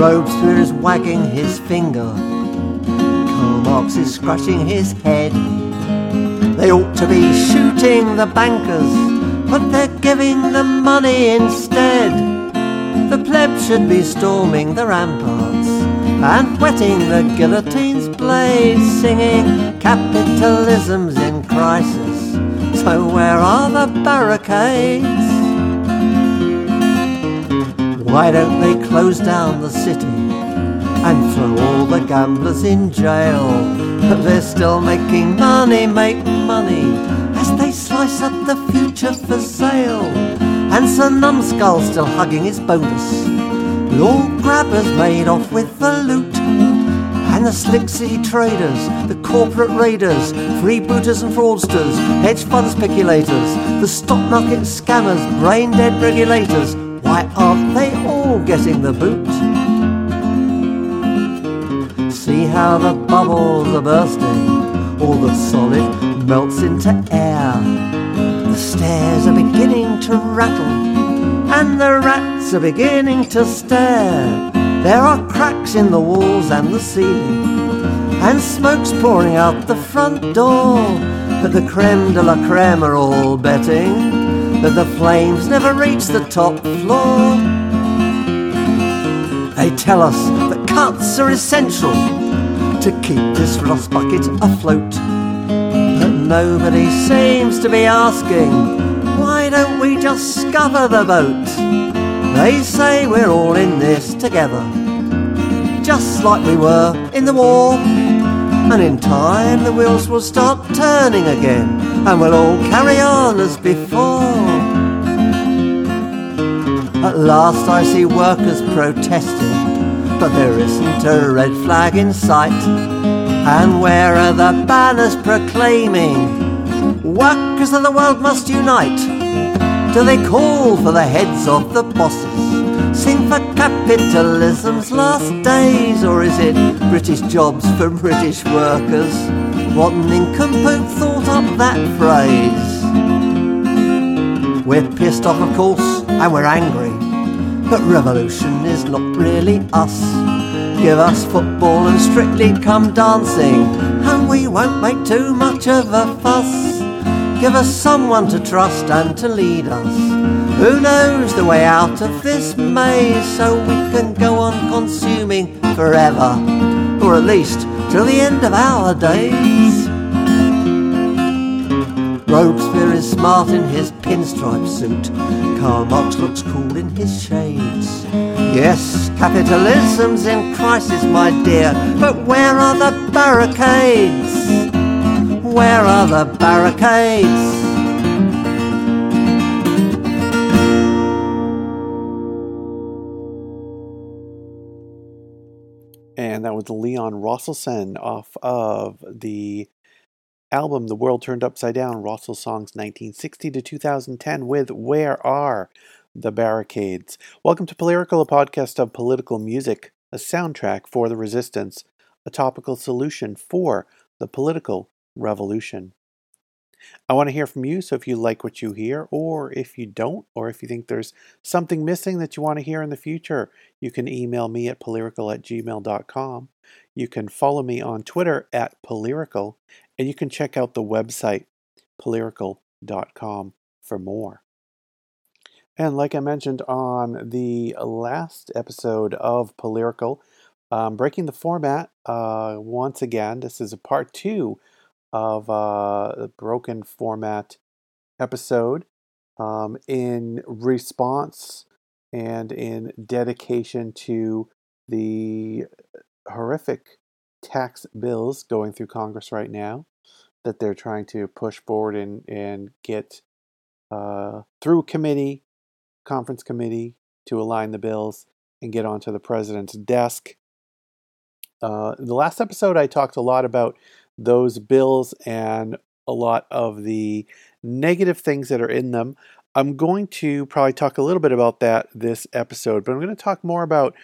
Robespierre is wagging his finger. Karl Marx is scratching his head. They ought to be shooting the bankers, but they're giving them money instead. The plebs should be storming the ramparts and wetting the guillotine's blade, singing capitalism's in crisis. So where are the barricades? Why don't they close down the city and throw all the gamblers in jail? But they're still making money, make money as they slice up the future for sale. And Sir Numbskull still hugging his bonus. Law grabbers made off with the loot. And the slick city traders, the corporate raiders, freebooters and fraudsters, hedge fund speculators, the stock market scammers, brain dead regulators. Why aren't they getting the boot? See how the bubbles are bursting, all the solid melts into air. The stairs are beginning to rattle and the rats are beginning to stare. There are cracks in the walls and the ceiling, and smoke's pouring out the front door. But the creme de la creme are all betting that the flames never reach the top floor. They tell us that cuts are essential to keep this rust bucket afloat. But nobody seems to be asking why don't we just scupper the boat? They say we're all in this together, just like we were in the war. And in time the wheels will start turning again, and we'll all carry on as before. At last I see workers protesting, but there isn't a red flag in sight. And where are the banners proclaiming Workers of the world must unite. Do they call for the heads of the bosses? Sing for capitalism's last days, or is it British jobs for British workers? What an nincompoop thought up that phrase. We're pissed off, of course, and we're angry, but revolution is not really us. Give us football and strictly come dancing, and we won't make too much of a fuss. Give us someone to trust and to lead us. Who knows the way out of this maze so we can go on consuming forever, or at least till the end of our days. Robespierre is smart in his pinstripe suit. Karl Marx looks cool in his shades. Yes, capitalism's in crisis, my dear, but where are the barricades? Where are the barricades? And that was Leon Rosselson off of the album The World Turned Upside Down, Rosselsongs 1960 to 2010 with Where Are the Barricades? Welcome to Polyrical, a podcast of political music, a soundtrack for the resistance, a topical solution for the political revolution. I want to hear from you, so if you like what you hear, or if you don't, or if you think there's something missing that you want to hear in the future, you can email me at polyrical at gmail.com. You can follow me on Twitter at polyrical, and you can check out the website polyrical.com for more. And like I mentioned on the last episode of Polyrical, um, breaking the format uh, once again. This is a part two of uh, a broken format episode um, in response and in dedication to the horrific tax bills going through Congress right now that they're trying to push forward and, and get uh, through committee, conference committee to align the bills and get onto the president's desk. Uh, the last episode, I talked a lot about those bills and a lot of the negative things that are in them. I'm going to probably talk a little bit about that this episode, but I'm going to talk more about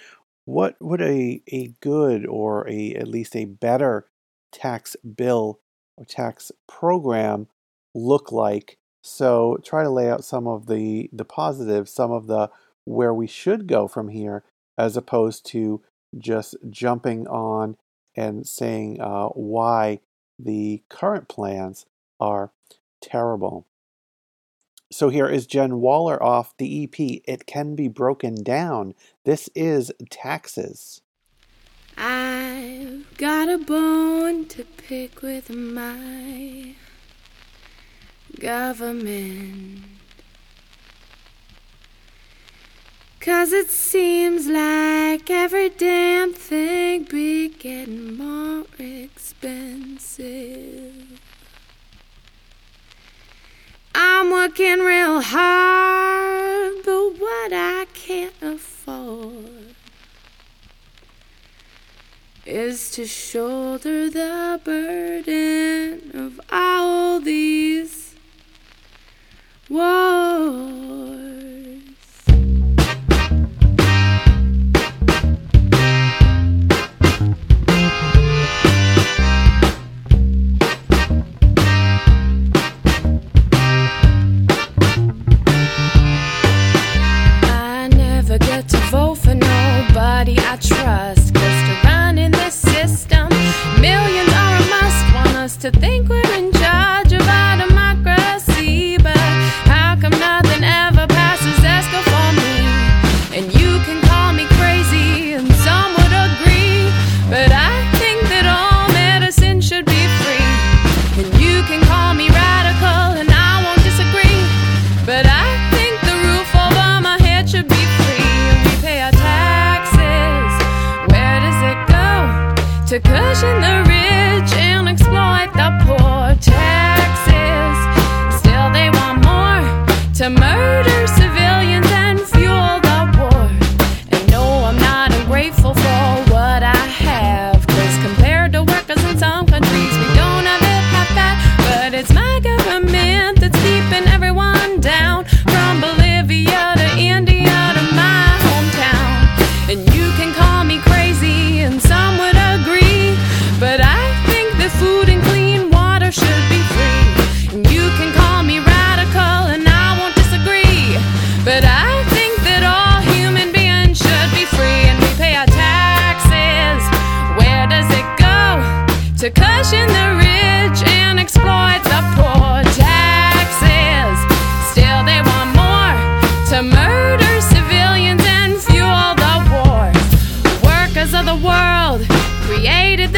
what would a, a good or a at least a better tax bill or tax program look like. So try to lay out some of the the positives, some of the where we should go from here, as opposed to just jumping on and saying uh, why the current plans are terrible. So here is Jen Waller off the EP. It can be broken down. This is taxes. I've got a bone to pick with my government. Cause it seems like every damn thing be getting more expensive. I'm working real hard, but what I can't afford is to shoulder the burden of all these wars.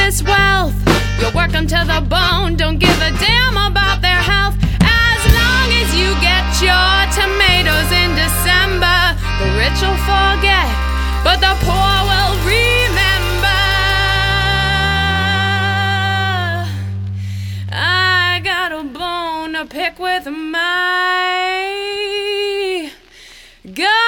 This wealth. You work to the bone, don't give a damn about their health. As long as you get your tomatoes in December, the rich will forget, but the poor will remember. With my government.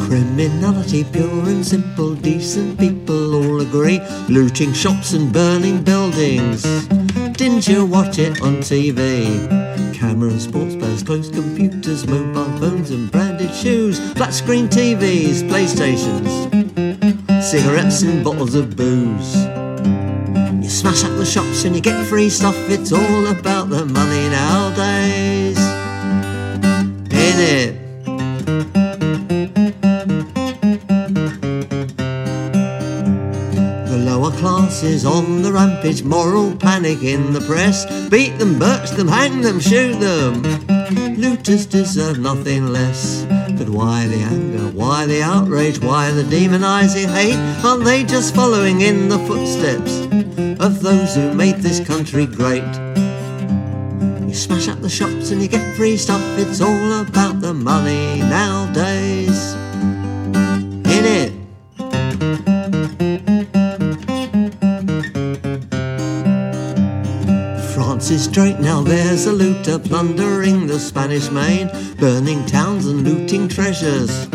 Criminality pure and simple, decent people all agree. Looting shops and burning buildings. Didn't you watch it on TV? Camera and sports bars, closed computers, mobile phones and branded shoes, flat screen TVs, PlayStations, cigarettes and bottles of booze. You smash up the shops and you get free stuff, it's all about the money nowadays. In it. Classes on the rampage, moral panic in the press. Beat them, birch them, hang them, shoot them. Looters deserve nothing less. But why the anger? Why the outrage? Why the demonizing hate? Aren't they just following in the footsteps of those who made this country great? You smash up the shops and you get free stuff. It's all about the money nowadays. Straight now, there's a looter plundering the Spanish main, burning towns and looting treasures.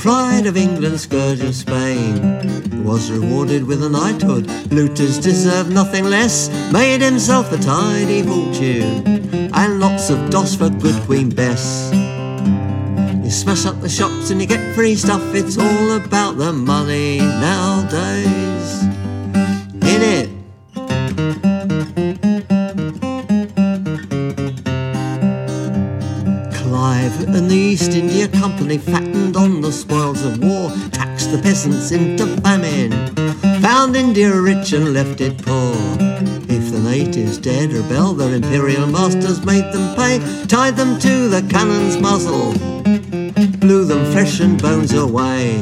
Pride of England, scourge of Spain, was rewarded with a knighthood. Looters deserve nothing less, made himself a tidy fortune, and lots of doss for good Queen Bess. You smash up the shops and you get free stuff, it's all about the money nowadays. And the East India Company fattened on the spoils of war, taxed the peasants into famine, found India rich and left it poor. If the natives dared rebel, their imperial masters made them pay, tied them to the cannon's muzzle, blew them flesh and bones away.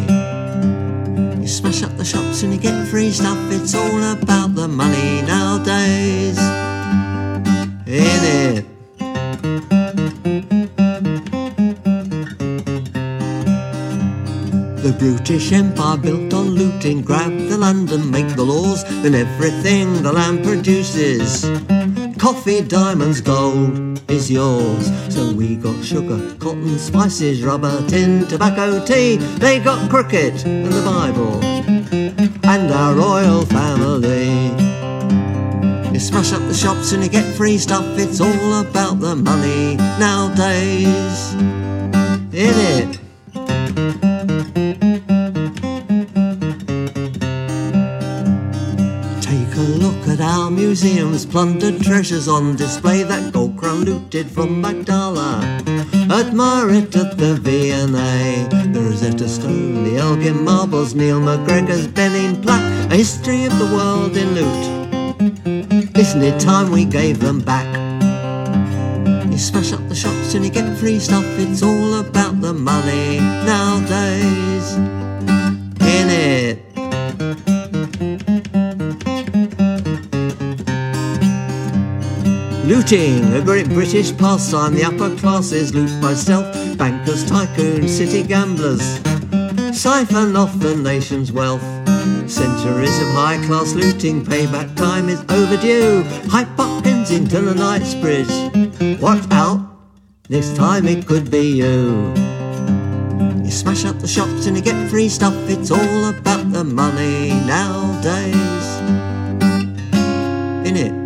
You smash up the shops and you get free stuff, it's all about the money nowadays. In it. The British Empire built on looting, grab the land and make the laws, then everything the land produces. Coffee, diamonds, gold is yours. So we got sugar, cotton, spices, rubber, tin, tobacco, tea. They got cricket and the Bible and our royal family. You smash up the shops and you get free stuff. It's all about the money nowadays. In it. Our museums, plundered treasures on display. That gold crown looted from Magdala. Admire it at the V&A. The Rosetta Stone, the Elgin marbles, Neil MacGregor's Benin plaque. A history of the world in loot. Isn't it time we gave them back? You smash up the shops and you get free stuff. It's all about the money nowadays. In it. Looting, a great British pastime. The upper classes loot stealth. Bankers, tycoons, city gamblers siphon off the nation's wealth. Centuries of high class looting, payback time is overdue. Hype Hopkins into the Knightsbridge. Watch out, this time it could be you. You smash up the shops and you get free stuff. It's all about the money nowadays. In it.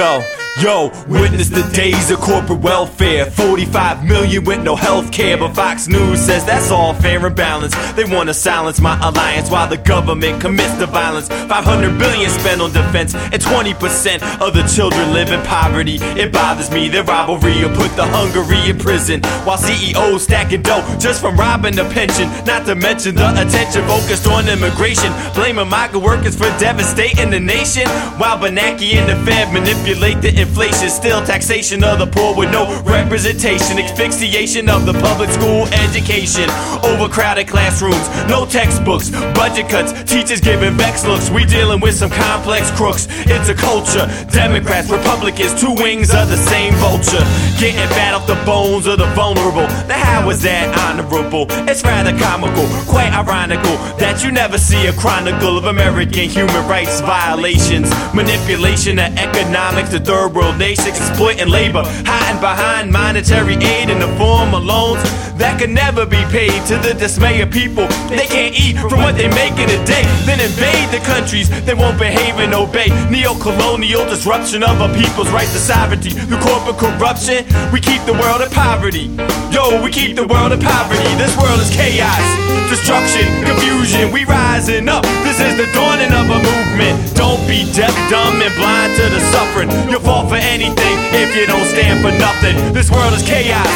Yo, yo, witness the days of corporate welfare. 45 million with no health care, but Fox News says that's all fair and balanced. They want to silence my alliance while the government commits the violence. 500 billion spent on defense, and 20% of the children live in poverty. It bothers me, their rivalry will put the hungry in prison, while CEOs stacking dough just from robbing the pension. Not to mention the attention focused on immigration, blaming migrant workers for devastating the nation, while Bernanke and the Fed manipulate the inflation. Still taxation of the poor with no representation, asphyxiation of the public school education, overcrowded classrooms, no textbooks, budget cuts, teachers giving vex looks. We dealing with some complex crooks. It's a culture. Democrats, Republicans, two wings of the same vulture, getting fat off the bones of the vulnerable. Now how is that honorable? It's rather comical, quite ironical that you never see a chronicle of American human rights violations, manipulation of economics, the third world nations exploiting labor, hiding behind monetary aid in the form of loans that could never be paid to the dismay of people. They can't eat from what they make in a day, then invade the countries they won't behave and obey. Neo-colonial disruption of a people's right to sovereignty through corporate corruption. We keep the world in poverty. Yo, we keep the world in poverty. This world is chaos, destruction, confusion. We rising up. This is the dawning of a movement. Don't be deaf, dumb, and blind to the suffering. You'll fall for anything if you don't stand for nothing. This world is chaos,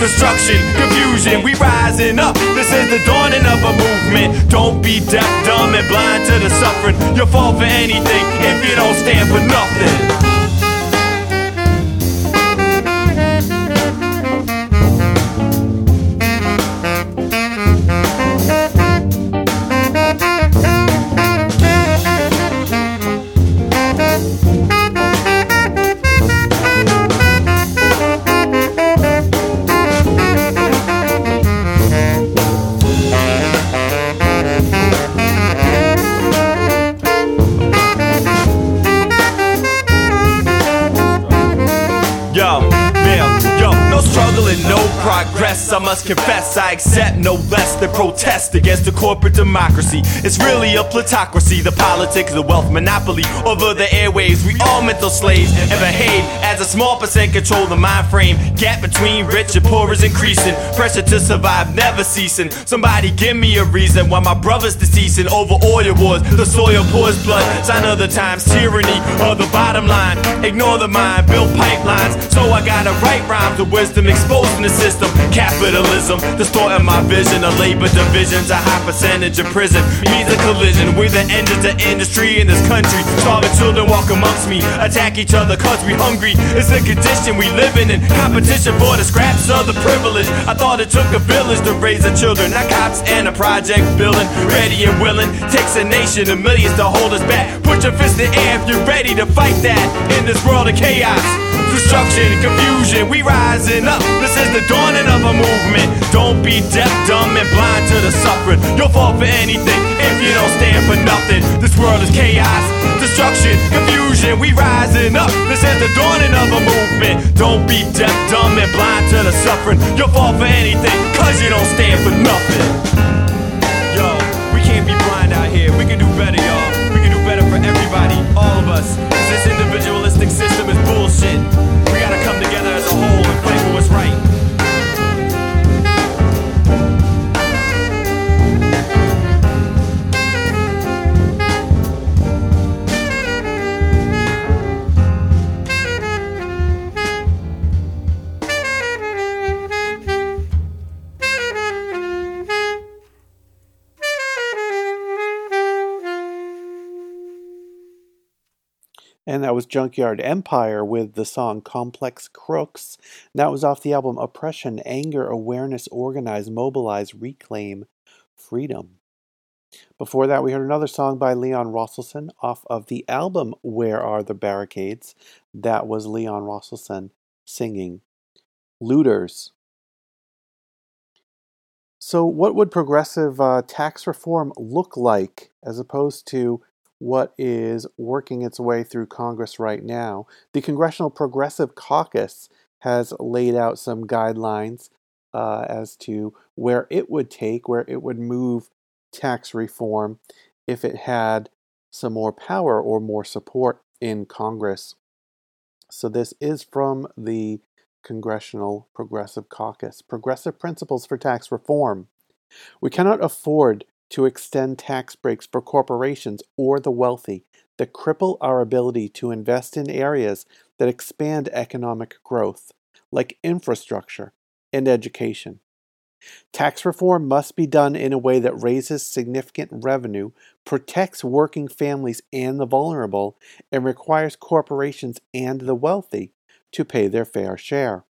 destruction, confusion. We rising up. This is the dawning of a movement. Don't be deaf, dumb, and blind to the suffering. You'll fall for anything if you don't stand for nothing. I must confess, I accept no less than protest against the corporate democracy. It's really a plutocracy, the politics, the wealth monopoly over the airwaves. We all mental slaves and behave as a small percent control the mind frame. Gap between rich and poor is increasing. Pressure to survive never ceasing. Somebody give me a reason why my brother's deceasing over oil wars. The soil pours blood. Sign of the times, tyranny of the bottom line. Ignore the mind, build pipelines. So I gotta write rhymes of wisdom, exposing the system. Capitalism, distorting my vision. of labor divisions, a high percentage of prison means a collision. We're the end of the industry in this country. Starving children walk amongst me, attack each other cause we hungry. It's the condition we live in, in competition for the scraps of the privilege. I thought it took a village to raise the children, not cops and a project building. Ready and willing, takes a nation of millions to hold us back. Put your fist in the air if you're ready to fight that in this world of chaos. Destruction, confusion, we rising up. This is the dawning of a movement. Don't be deaf, dumb, and blind to the suffering. You'll fall for anything if you don't stand for nothing. This world is chaos, destruction, confusion, we rising up. This is the dawning of a movement. Don't be deaf, dumb, and blind to the suffering. You'll fall for anything, cause you don't stand for nothing. Yo, we can't be blind out here. We can do better, y'all. We can do better for everybody, all of us. 'Cause this individualistic system is bullshit. We gotta come And that was Junkyard Empire with the song Complex Crooks. That was off the album Oppression, Anger, Awareness, Organize, Mobilize, Reclaim, Freedom. Before that, we heard another song by Leon Rosselson off of the album Where Are the Barricades? That was Leon Rosselson singing Looters. So, what would progressive uh, tax reform look like as opposed to what is working its way through Congress right now? The Congressional Progressive Caucus has laid out some guidelines uh, as to where it would take, where it would move tax reform if it had some more power or more support in Congress. So, this is from the Congressional Progressive Caucus Progressive Principles for Tax Reform. We cannot afford to extend tax breaks for corporations or the wealthy that cripple our ability to invest in areas that expand economic growth, like infrastructure and education. Tax reform must be done in a way that raises significant revenue, protects working families and the vulnerable, and requires corporations and the wealthy to pay their fair share.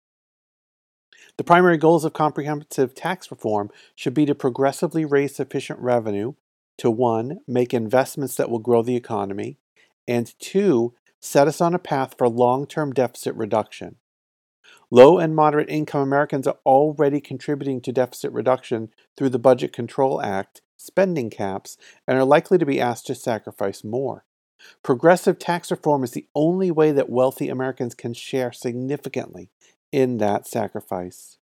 The primary goals of comprehensive tax reform should be to progressively raise sufficient revenue to one, make investments that will grow the economy, and two, set us on a path for long term deficit reduction. Low and moderate income Americans are already contributing to deficit reduction through the Budget Control Act, spending caps, and are likely to be asked to sacrifice more. Progressive tax reform is the only way that wealthy Americans can share significantly in that sacrifice.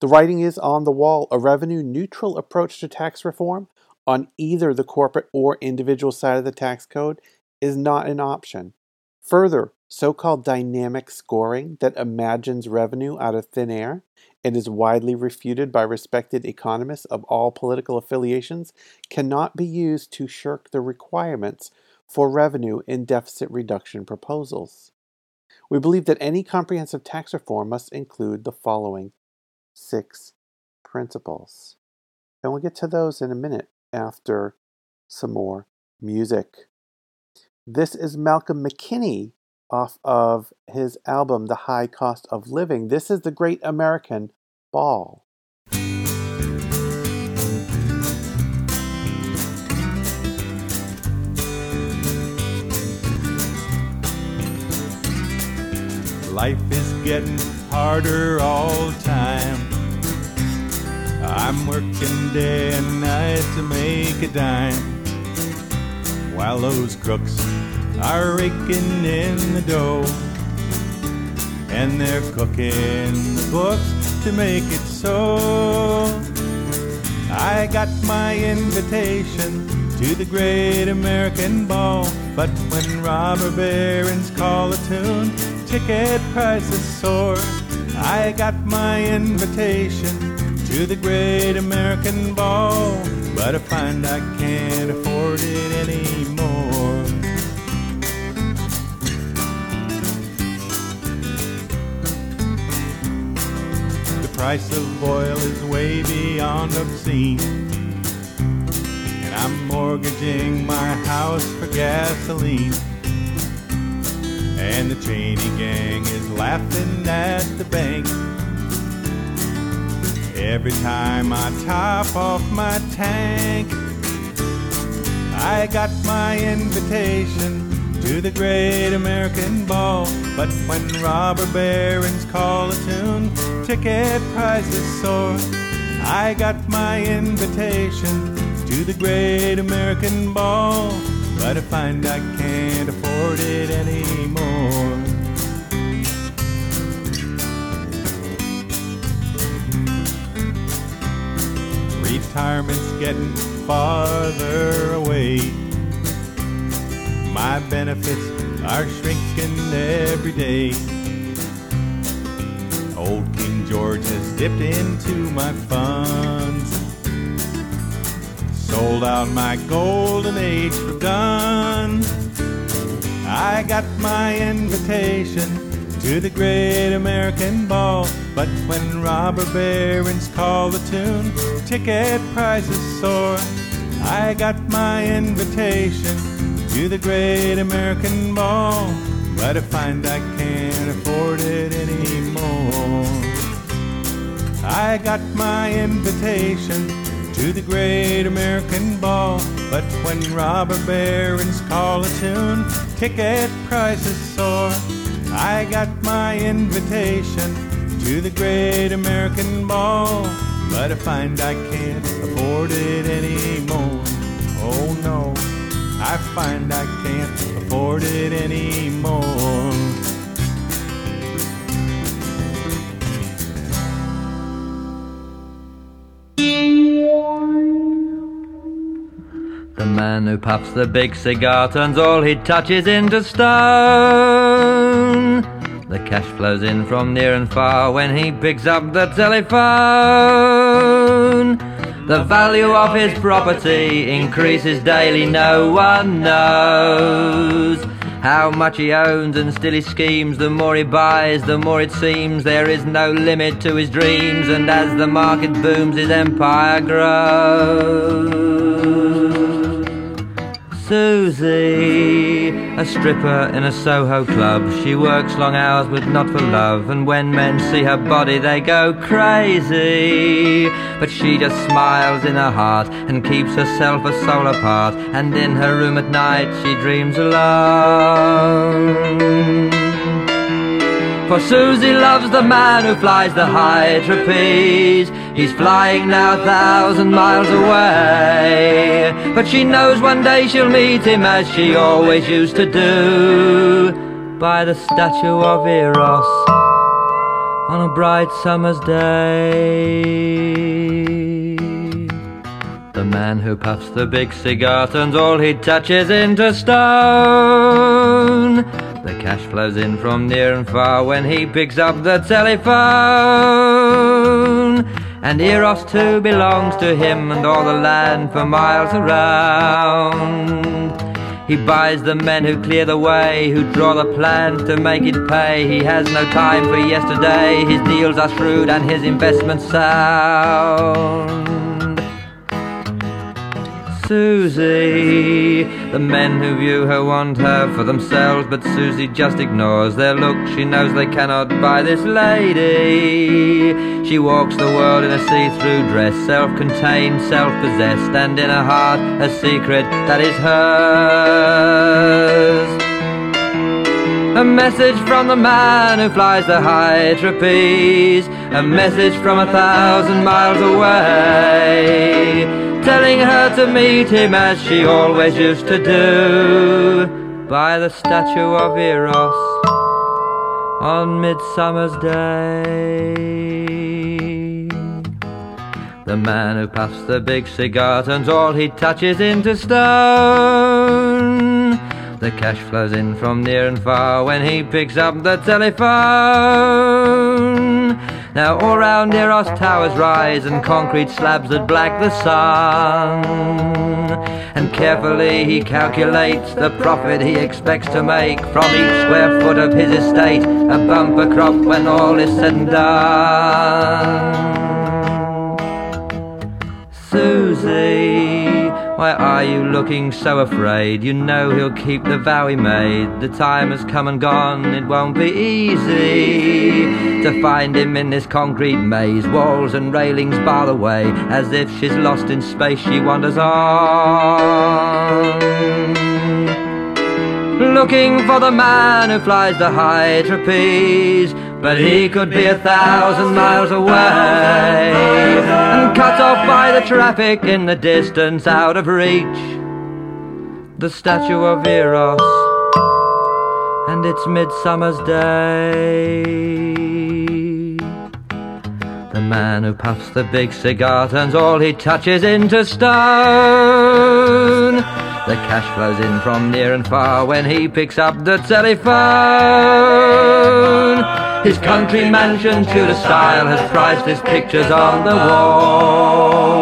The writing is on the wall a revenue neutral approach to tax reform on either the corporate or individual side of the tax code is not an option. Further, so called dynamic scoring that imagines revenue out of thin air and is widely refuted by respected economists of all political affiliations cannot be used to shirk the requirements for revenue in deficit reduction proposals. We believe that any comprehensive tax reform must include the following six principles. And we'll get to those in a minute after some more music. This is Malcolm McKinney off of his album, The High Cost of Living. This is the Great American Ball. Life is getting harder all the time. I'm working day and night to make a dime. While those crooks are raking in the dough. and they're cooking the books to make it so. I got my invitation to the great American ball, but when robber barons call a tune, ticket prices soar. I got my invitation to the great American ball, but I find I can't afford it anymore. The price of oil is way beyond obscene. And I'm mortgaging my house for gasoline. And the Cheney gang is laughing at the bank. Every time I top off my tank, I got my invitation to the great American ball. But when robber barons call a tune, ticket prices soar. I got my invitation to the great American ball, but I find I can't afford it anymore. Retirement's getting farther away. My benefits are shrinking every day. Old King George has dipped into my funds. Sold out my golden age for guns. I got my invitation to the great American ball. But when robber barons call the tune, ticket prices soar. I got my invitation to the great American ball. But I find I can't afford it anymore. I got my invitation to the great American ball. But when robber barons call a tune, ticket prices soar. I got my invitation to the great American ball. But I find I can't afford it anymore. Oh no, I find I can't afford it anymore. Man who puffs the big cigar turns all he touches into stone. The cash flows in from near and far when he picks up the telephone. The value of his property increases daily, no one knows. How much he owns and still he schemes, the more he buys, the more it seems there is no limit to his dreams, and as the market booms, his empire grows. Susie, a stripper in a Soho club. She works long hours but not for love. And when men see her body, they go crazy. But she just smiles in her heart and keeps herself a soul apart. And in her room at night, she dreams alone. For Susie loves the man who flies the high trapeze. He's flying now a thousand miles away. But she knows one day she'll meet him as she always used to do. By the statue of Eros on a bright summer's day. The man who puffs the big cigar turns all he touches into stone. The cash flows in from near and far when he picks up the telephone. And Eros too belongs to him and all the land for miles around. He buys the men who clear the way, who draw the plan to make it pay. He has no time for yesterday, his deals are shrewd and his investments sound. Susie. The men who view her want her for themselves, but Susie just ignores their look. She knows they cannot buy this lady. She walks the world in a see through dress, self contained, self possessed, and in her heart a secret that is hers. A message from the man who flies the high trapeze. A message from a thousand miles away. Telling her to meet him as she always used to do. By the statue of Eros on Midsummer's Day. The man who puffs the big cigar turns all he touches into stone. The cash flows in from near and far when he picks up the telephone. Now all round Eros towers rise and concrete slabs that black the sun. And carefully he calculates the profit he expects to make from each square foot of his estate, a bumper crop when all is said and done. Susie, why are you looking so afraid? You know he'll keep the vow he made. The time has come and gone, it won't be easy to find him in this concrete maze. Walls and railings bar the way, as if she's lost in space, she wanders on. Looking for the man who flies the high trapeze. But he could be a thousand miles away and cut off by the traffic in the distance out of reach. The statue of Eros, and it's Midsummer's Day. The man who puffs the big cigar turns all he touches into stone. The cash flows in from near and far when he picks up the telephone. His country mansion Tudor style has prized his pictures on the walls.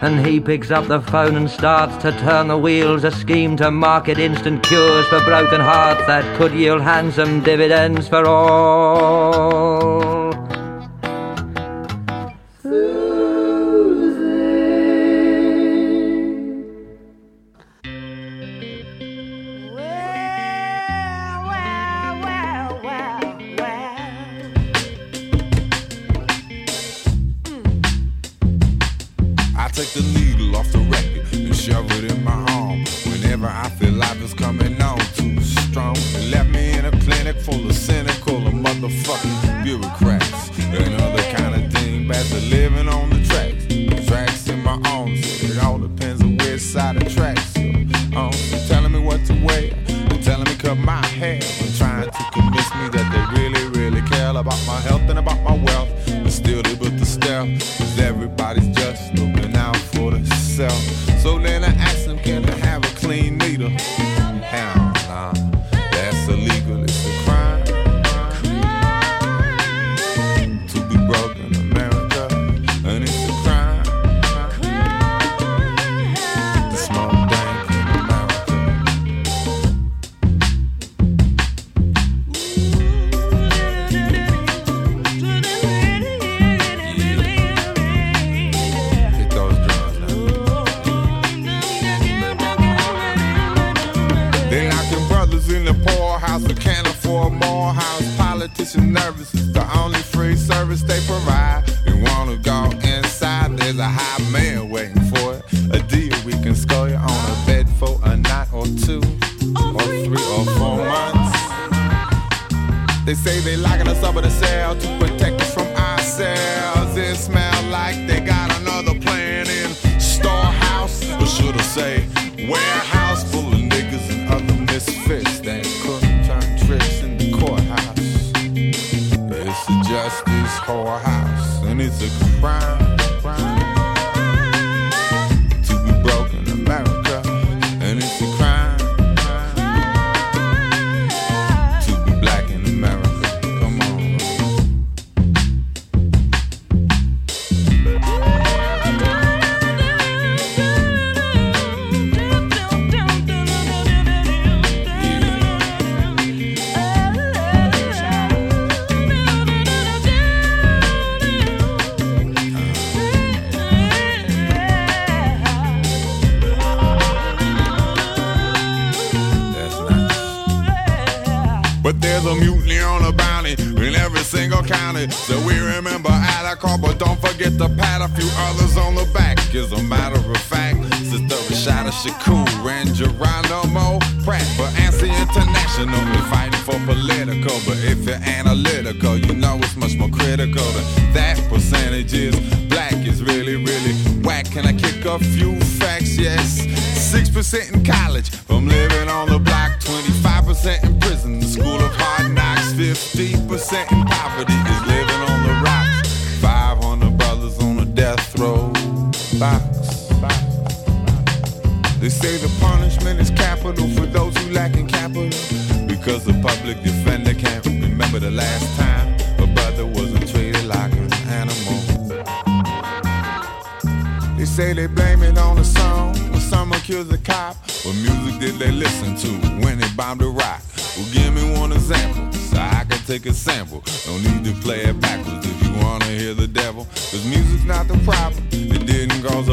And he picks up the phone and starts to turn the wheels, a scheme to market instant cures for broken hearts that could yield handsome dividends for all.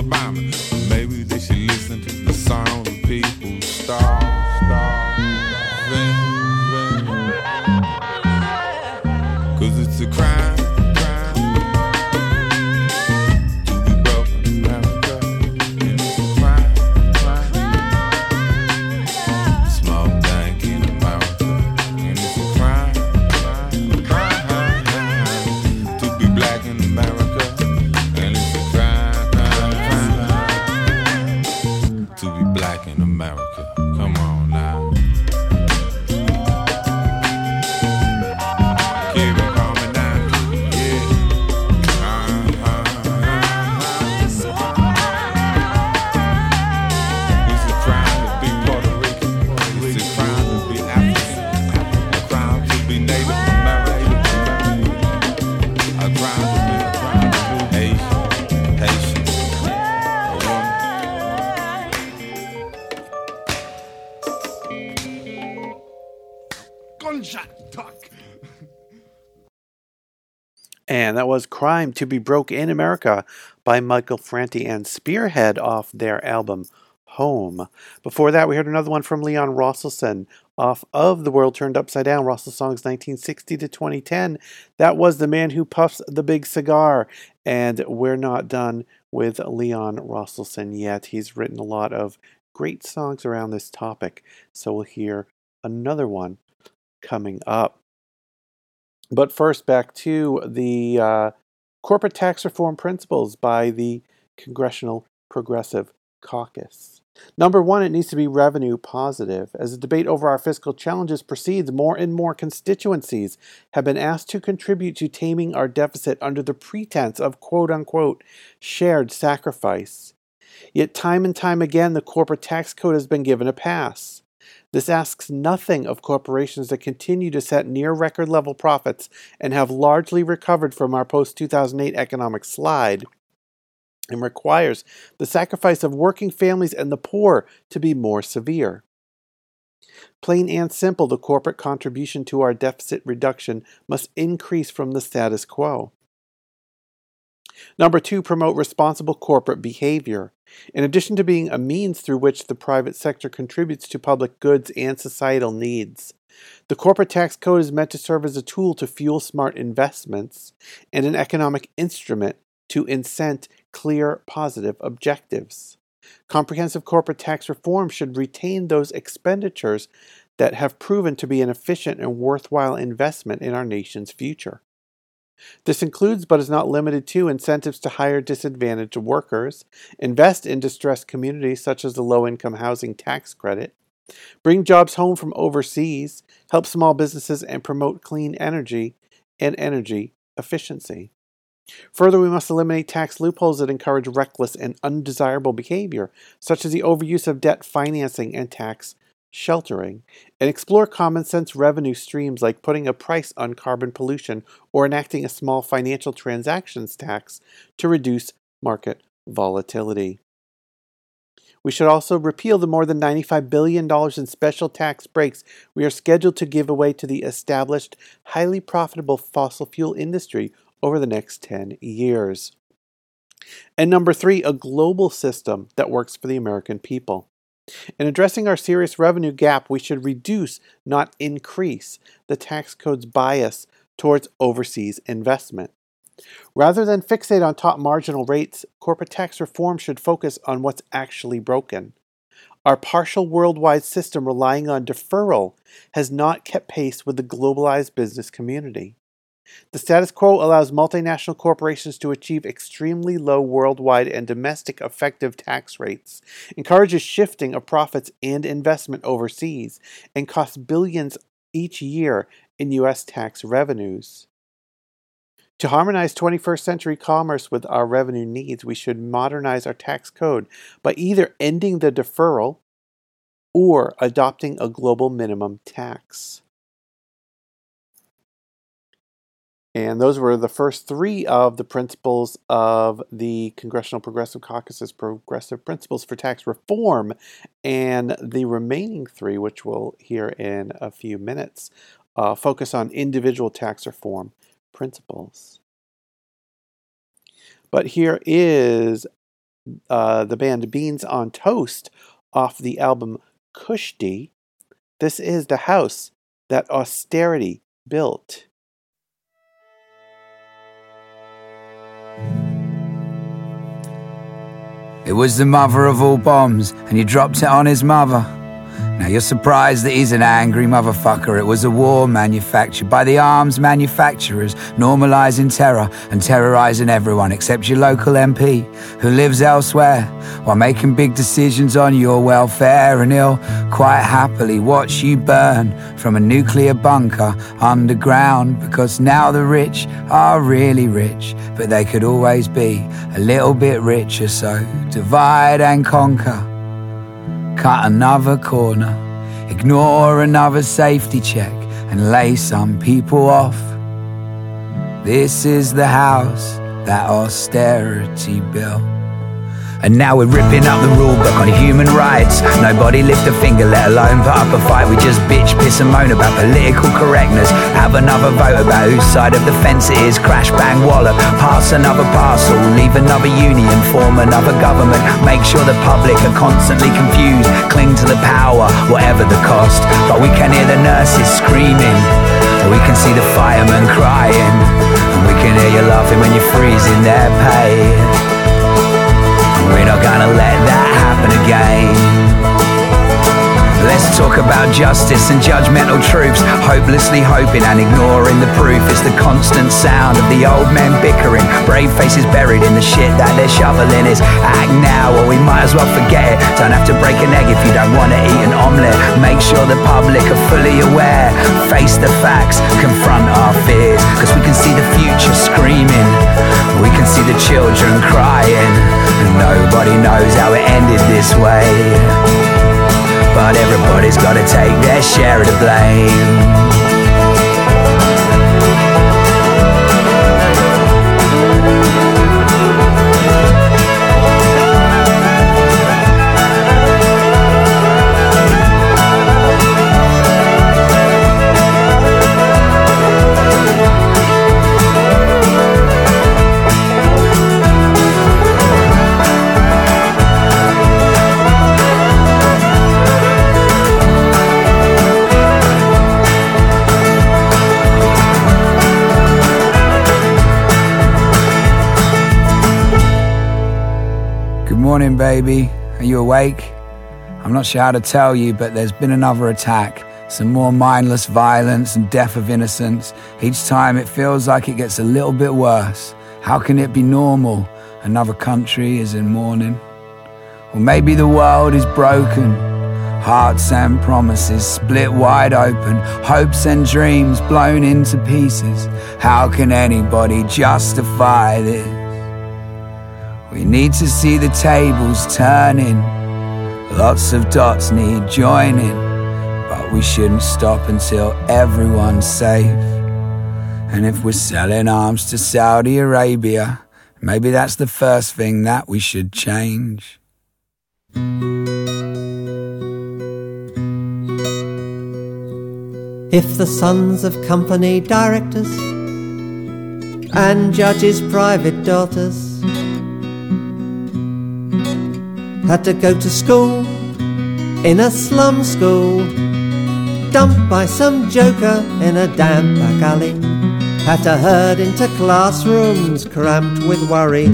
Didn't Crime to Be Broke in America by Michael Franti and Spearhead off their album Home. Before that, we heard another one from Leon Rosselson off of The World Turned Upside Down, Rosselsongs 1960 to 2010. That was The Man Who Puffs the Big Cigar. And we're not done with Leon Rosselson yet. He's written a lot of great songs around this topic. So we'll hear another one coming up. But first, back to the uh, corporate tax reform principles by the Congressional Progressive Caucus. Number one, it needs to be revenue positive. As the debate over our fiscal challenges proceeds, more and more constituencies have been asked to contribute to taming our deficit under the pretense of quote unquote shared sacrifice. Yet, time and time again, the corporate tax code has been given a pass. This asks nothing of corporations that continue to set near record level profits and have largely recovered from our post 2008 economic slide, and requires the sacrifice of working families and the poor to be more severe. Plain and simple, the corporate contribution to our deficit reduction must increase from the status quo. Number two, promote responsible corporate behavior. In addition to being a means through which the private sector contributes to public goods and societal needs, the corporate tax code is meant to serve as a tool to fuel smart investments and an economic instrument to incent clear positive objectives. Comprehensive corporate tax reform should retain those expenditures that have proven to be an efficient and worthwhile investment in our nation's future. This includes, but is not limited to, incentives to hire disadvantaged workers, invest in distressed communities such as the low income housing tax credit, bring jobs home from overseas, help small businesses, and promote clean energy and energy efficiency. Further, we must eliminate tax loopholes that encourage reckless and undesirable behavior, such as the overuse of debt financing and tax sheltering, and explore common sense revenue streams like putting a price on carbon pollution or enacting a small financial transactions tax to reduce market volatility. We should also repeal the more than $95 billion in special tax breaks we are scheduled to give away to the established, highly profitable fossil fuel industry over the next 10 years. And number three, a global system that works for the American people. In addressing our serious revenue gap, we should reduce, not increase, the tax code's bias towards overseas investment. Rather than fixate on top marginal rates, corporate tax reform should focus on what's actually broken. Our partial worldwide system relying on deferral has not kept pace with the globalized business community. The status quo allows multinational corporations to achieve extremely low worldwide and domestic effective tax rates, encourages shifting of profits and investment overseas, and costs billions each year in U.S. tax revenues. To harmonize 21st century commerce with our revenue needs, we should modernize our tax code by either ending the deferral or adopting a global minimum tax. And those were the first three of the principles of the Congressional Progressive Caucus's Progressive Principles for Tax Reform. And the remaining three, which we'll hear in a few minutes, uh, focus on individual tax reform principles. But here is uh, the band Beans on Toast off the album Kushti. This is the house that austerity built. It was the mother of all bombs, and he dropped it on his mother. Now you're surprised that he's an angry motherfucker. It was a war manufactured by the arms manufacturers, normalizing terror and terrorizing everyone except your local MP who lives elsewhere while making big decisions on your welfare. And he'll quite happily watch you burn from a nuclear bunker underground because now the rich are really rich, but they could always be a little bit richer. So divide and conquer cut another corner, ignore another safety check, and lay some people off. This is the house that austerity built. And now we're ripping up the rule book on human rights. Nobody lift a finger, let alone put up a fight. We just bitch, piss, and moan about political correctness. Have another vote about whose side of the fence it is. Crash, bang, wallop. Pass another parcel. Leave another union. Form another government. Make sure the public are constantly confused. Cling to the power, whatever the cost. But we can hear the nurses screaming. We can see the firemen crying. And we can hear you laughing when you're freezing their pay. Gonna let that happen again. Let's talk about justice and judgmental troops, hopelessly hoping and ignoring the proof. is the constant sound of the old men bickering, brave faces buried in the shit that they're shoveling. Is act now or we might as well forget it. Don't have to break an egg if you don't want to eat an omelette. Make sure the public are fully aware. Face the facts, confront our fears, because we can see the future screaming. We can see the children crying, and nobody knows how it ended this way. But everybody's gotta take their share of the blame. Morning, baby. Are you awake? I'm not sure how to tell you, but there's been another attack. Some more mindless violence and death of innocence. Each time it feels like it gets a little bit worse. How can it be normal? Another country is in mourning. Or maybe the world is broken. Hearts and promises split wide open. Hopes and dreams blown into pieces. How can anybody justify this? We need to see the tables turning. Lots of dots need joining, but we shouldn't stop until everyone's safe. And if we're selling arms to Saudi Arabia, maybe that's the first thing that we should change. If the sons of company directors and judges' private daughters had to go to school in a slum school, dumped by some joker in a damp back alley, had to herd into classrooms cramped with worry,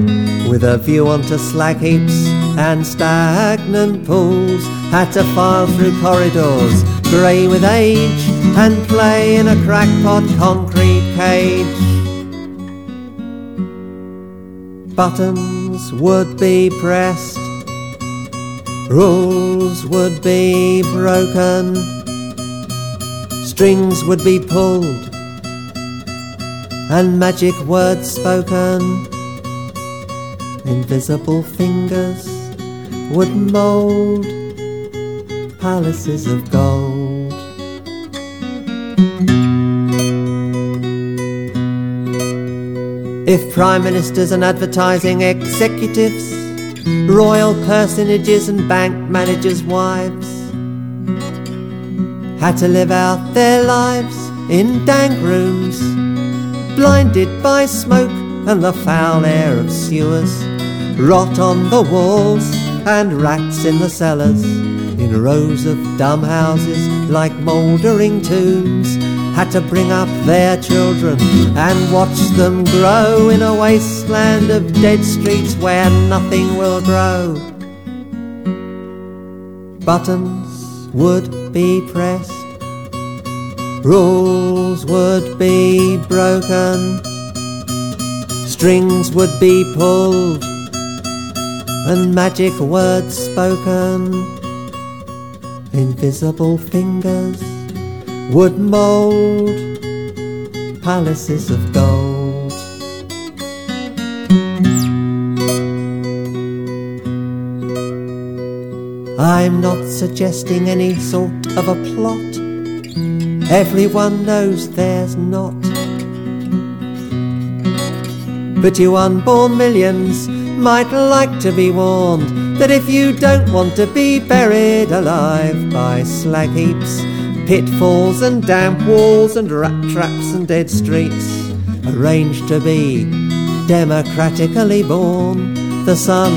with a view onto slag heaps and stagnant pools, had to file through corridors grey with age and play in a crackpot concrete cage. Buttons would be pressed, rules would be broken, strings would be pulled, and magic words spoken. Invisible fingers would mould palaces of gold. If prime ministers and advertising executives, royal personages and bank managers' wives. Had to live out their lives in dank rooms, blinded by smoke and the foul air of sewers, rot on the walls and rats in the cellars, in rows of dumb houses like mouldering tombs, had to bring up their children and watch them grow in a wasteland of dead streets where nothing will grow. Buttons would be pressed, rules would be broken, strings would be pulled, and magic words spoken. Invisible fingers would mold palaces of gold. I'm not suggesting any sort of a plot. Everyone knows there's not. But you unborn millions might like to be warned that if you don't want to be buried alive by slag heaps, pitfalls and damp walls and rat traps and dead streets, arranged to be democratically born, the son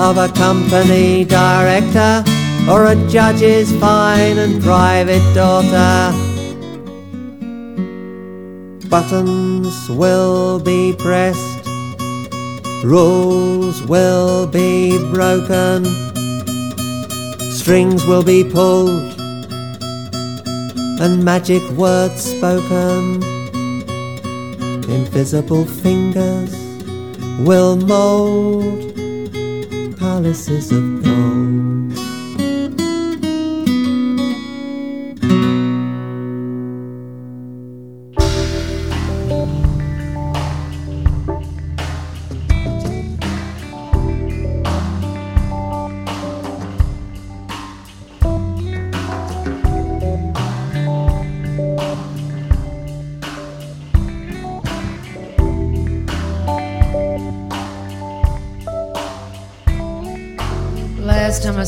of a company director or a judge's fine and private daughter. Buttons will be pressed, rules will be broken, strings will be pulled, and magic words spoken. Invisible fingers will mold palaces of gold.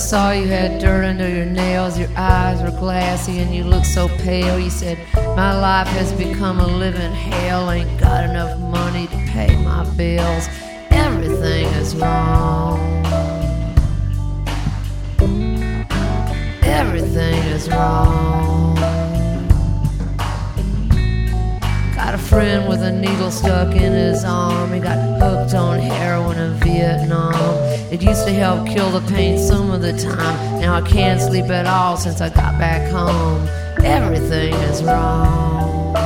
Saw you had dirt under your nails, your eyes were glassy, and you looked so pale. You said, My life has become a living hell, ain't got enough money to pay my bills. Everything is wrong. Everything is wrong. Friend with a needle stuck in his arm. He got hooked on heroin in Vietnam. It used to help kill the pain some of the time. Now I can't sleep at all since I got back home. Everything is wrong.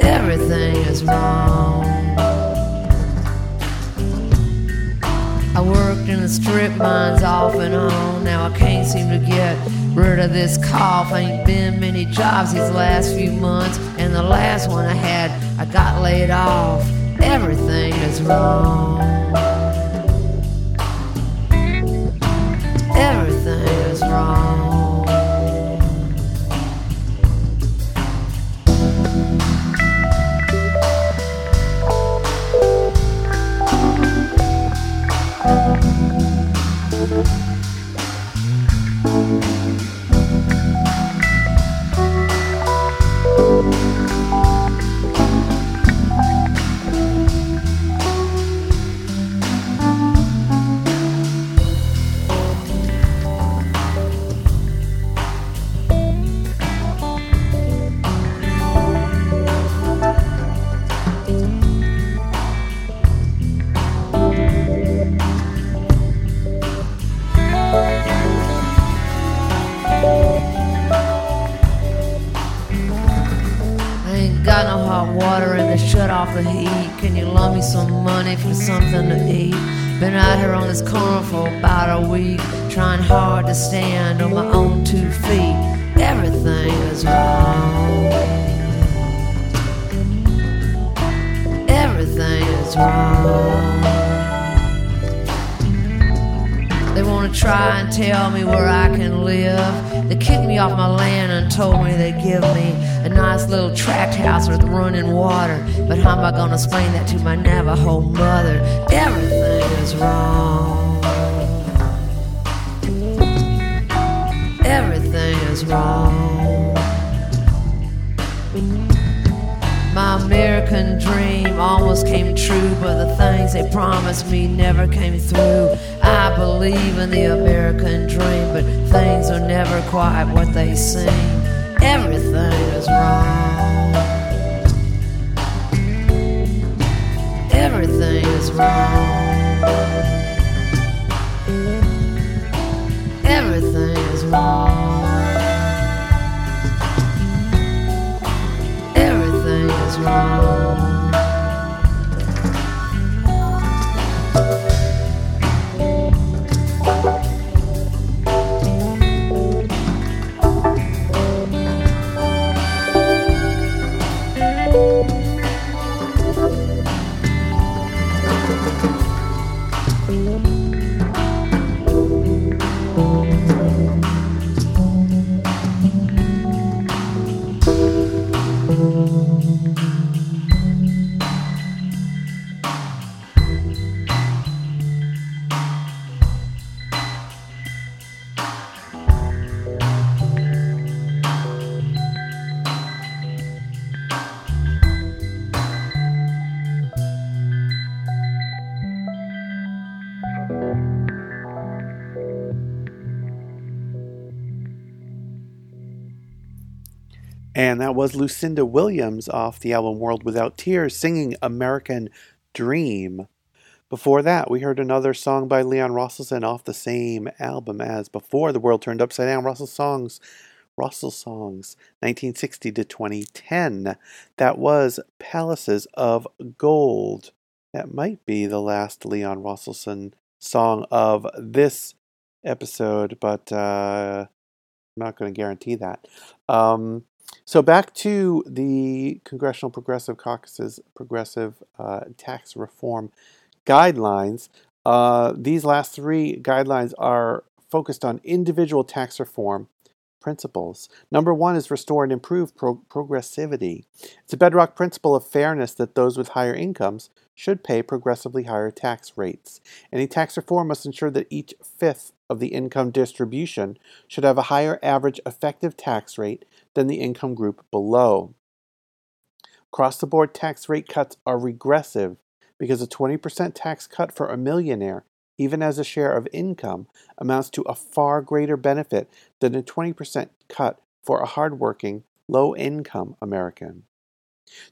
Everything is wrong. I worked in the strip mines off and on. Now I can't seem to get rid of this cough. Ain't been many jobs these last few months, and the last one I had, I got laid off. Everything is wrong. Everything And that was Lucinda Williams off the album World Without Tears singing American Dream. Before that, we heard another song by Leon Rosselson off the same album as before. The World Turned Upside Down. Rosselsongs, Russell Songs, 1960 to 2010. That was Palaces of Gold. That might be the last Leon Rosselson song of this episode, but uh, I'm not going to guarantee that. Um, so back to the Congressional Progressive Caucus's progressive uh, tax reform guidelines. Uh, these last three guidelines are focused on individual tax reform principles. Number one is restore and improve pro- progressivity. It's a bedrock principle of fairness that those with higher incomes should pay progressively higher tax rates. Any tax reform must ensure that each fifth of the income distribution should have a higher average effective tax rate than the income group below. Across the board tax rate cuts are regressive because a 20% tax cut for a millionaire, even as a share of income, amounts to a far greater benefit than a 20% cut for a hardworking, low income American.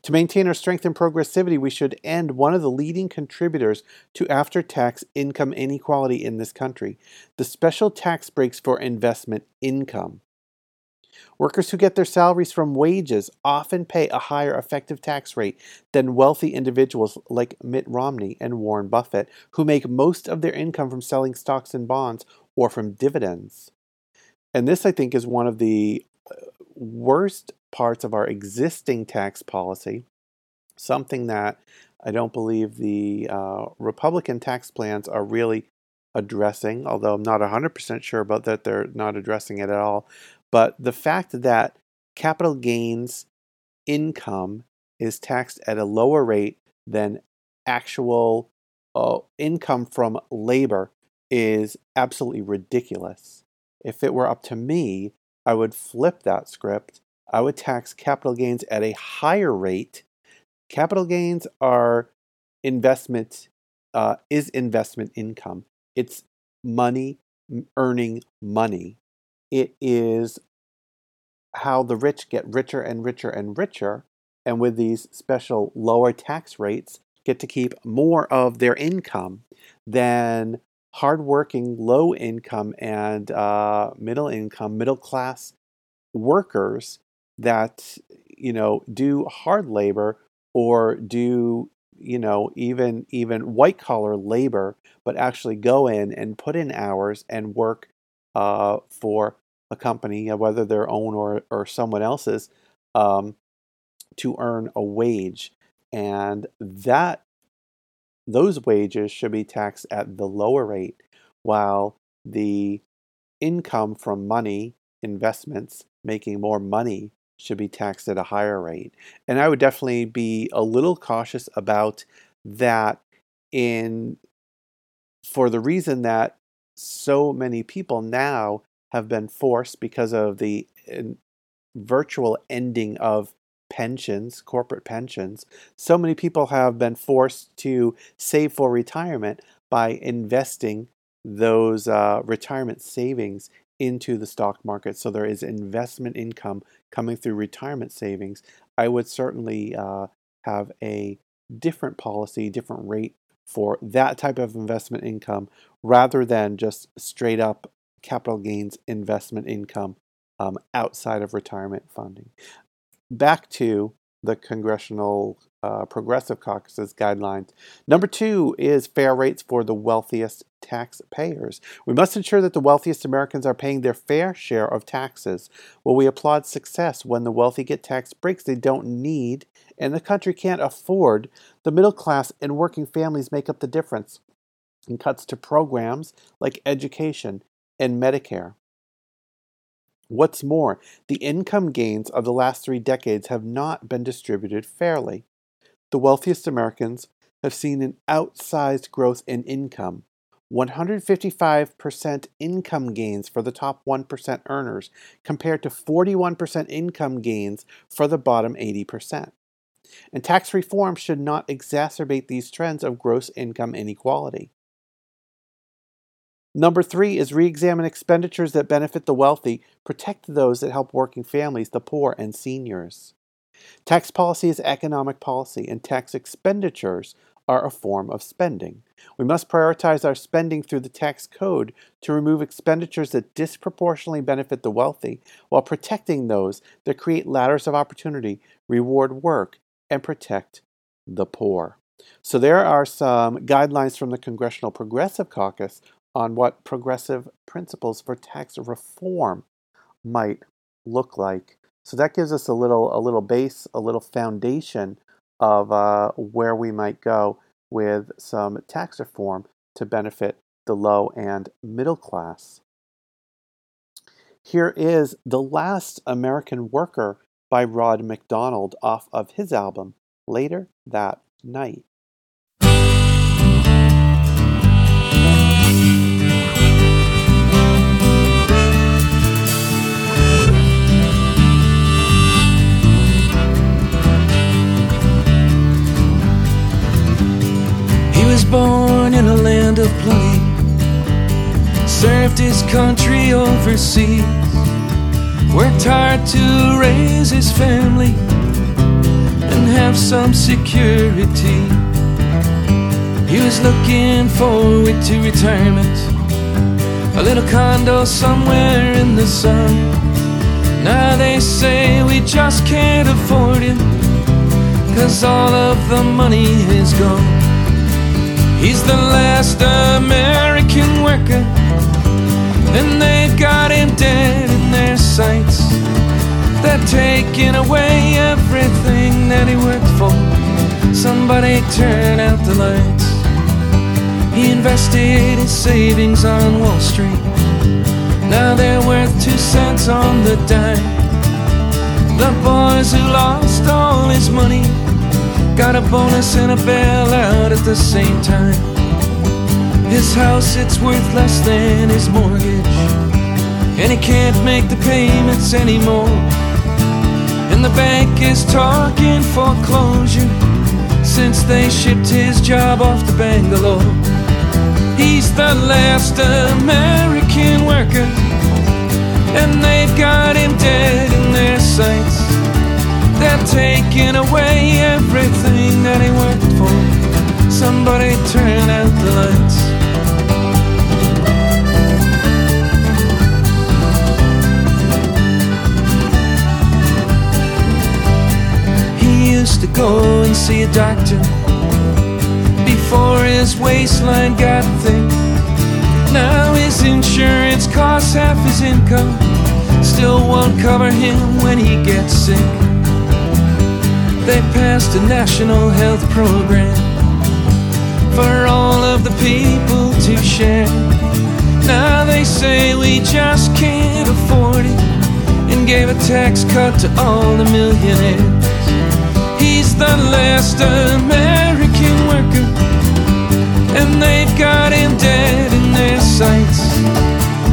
To maintain our strength and progressivity, we should end one of the leading contributors to after tax income inequality in this country the special tax breaks for investment income. Workers who get their salaries from wages often pay a higher effective tax rate than wealthy individuals like Mitt Romney and Warren Buffett, who make most of their income from selling stocks and bonds or from dividends. And this, I think, is one of the uh, worst parts of our existing tax policy, something that I don't believe the uh, Republican tax plans are really addressing, although I'm not 100% sure about that they're not addressing it at all. But the fact that capital gains income is taxed at a lower rate than actual uh, income from labor is absolutely ridiculous. If it were up to me, I would flip that script. I would tax capital gains at a higher rate. Capital gains are investment, uh, is investment income. It's money earning money. It is how the rich get richer and richer and richer, and with these special lower tax rates, get to keep more of their income than hardworking, low income, and uh, middle income, middle class workers that you know do hard labor or do you know even even white collar labor, but actually go in and put in hours and work uh, for a company, whether their own or or someone else's, um, to earn a wage, and that those wages should be taxed at the lower rate, while the income from money, investments, making more money should be taxed at a higher rate. And I would definitely be a little cautious about that in for the reason that so many people now have been forced because of the virtual ending of pensions, corporate pensions. So many people have been forced to save for retirement by investing those uh, retirement savings into the stock market. So there is investment income coming through retirement savings. I would certainly uh, have a different policy, different rate for that type of investment income rather than just straight up capital gains investment income um, outside of retirement funding. Back to the Congressional uh, Progressive Caucus's guidelines. Number two is fair rates for the wealthiest taxpayers. We must ensure that the wealthiest Americans are paying their fair share of taxes. While we applaud success when the wealthy get tax breaks they don't need and the country can't afford, the middle class and working families make up the difference in cuts to programs like education and Medicare. What's more, the income gains of the last three decades have not been distributed fairly. The wealthiest Americans have seen an outsized growth in income. 155% income gains for the top 1% earners compared to 41% income gains for the bottom 80%. And tax reform should not exacerbate these trends of gross income inequality. Number three is re examine expenditures that benefit the wealthy, protect those that help working families, the poor, and seniors. Tax policy is economic policy, and tax expenditures are a form of spending. We must prioritize our spending through the tax code to remove expenditures that disproportionately benefit the wealthy while protecting those that create ladders of opportunity, reward work, and protect the poor. So, there are some guidelines from the Congressional Progressive Caucus on what progressive principles for tax reform might look like. So that gives us a little a little base, a little foundation of uh, where we might go with some tax reform to benefit the low and middle class. Here is The Last American Worker by Rod MacDonald off of his album Later That Night. Born in a land of plenty, served his country overseas, worked hard to raise his family and have some security. He was looking forward to retirement, a little condo somewhere in the sun. Now they say we just can't afford it, cause all of the money is gone. He's the last American worker, and they've got him dead in their sights. They're taking away everything that he worked for. Somebody turn out the lights. He invested his savings on Wall Street. Now they're worth two cents on the dime. The boys who lost all his money Got a bonus and a bailout at the same time. His house, it's worth less than his mortgage. And he can't make the payments anymore. And the bank is talking foreclosure since they shipped his job off to Bangalore. He's the last American worker, and they've got him dead in their sights. They're taking away everything that he worked for. Somebody turn out the lights. He used to go and see a doctor before his waistline got thick. Now his insurance costs half his income, still won't cover him when he gets sick. They passed a national health program for all of the people to share. Now they say we just can't afford it and gave a tax cut to all the millionaires. He's the last American worker, and they've got him dead in their sights.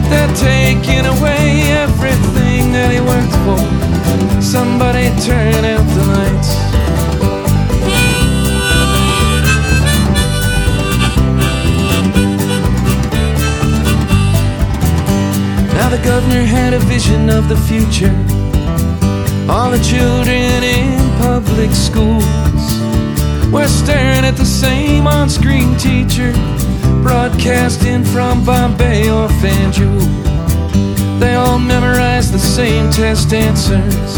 They're taking away everything that he worked for. Somebody turn out the lights. Now the governor had a vision of the future. All the children in public schools were staring at the same on screen teacher, broadcasting from Bombay or Fanjul. They all memorize the same test answers.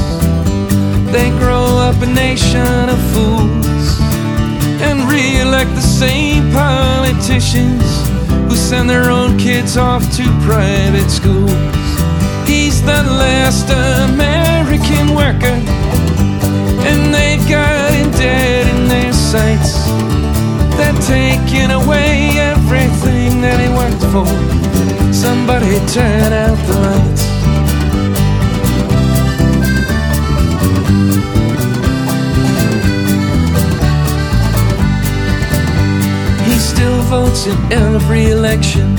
They grow up a nation of fools and re-elect the same politicians who send their own kids off to private schools. He's the last American worker, and they've got him dead in their sights. They're taking away everything that he worked for. Somebody turn out the lights. Votes in every election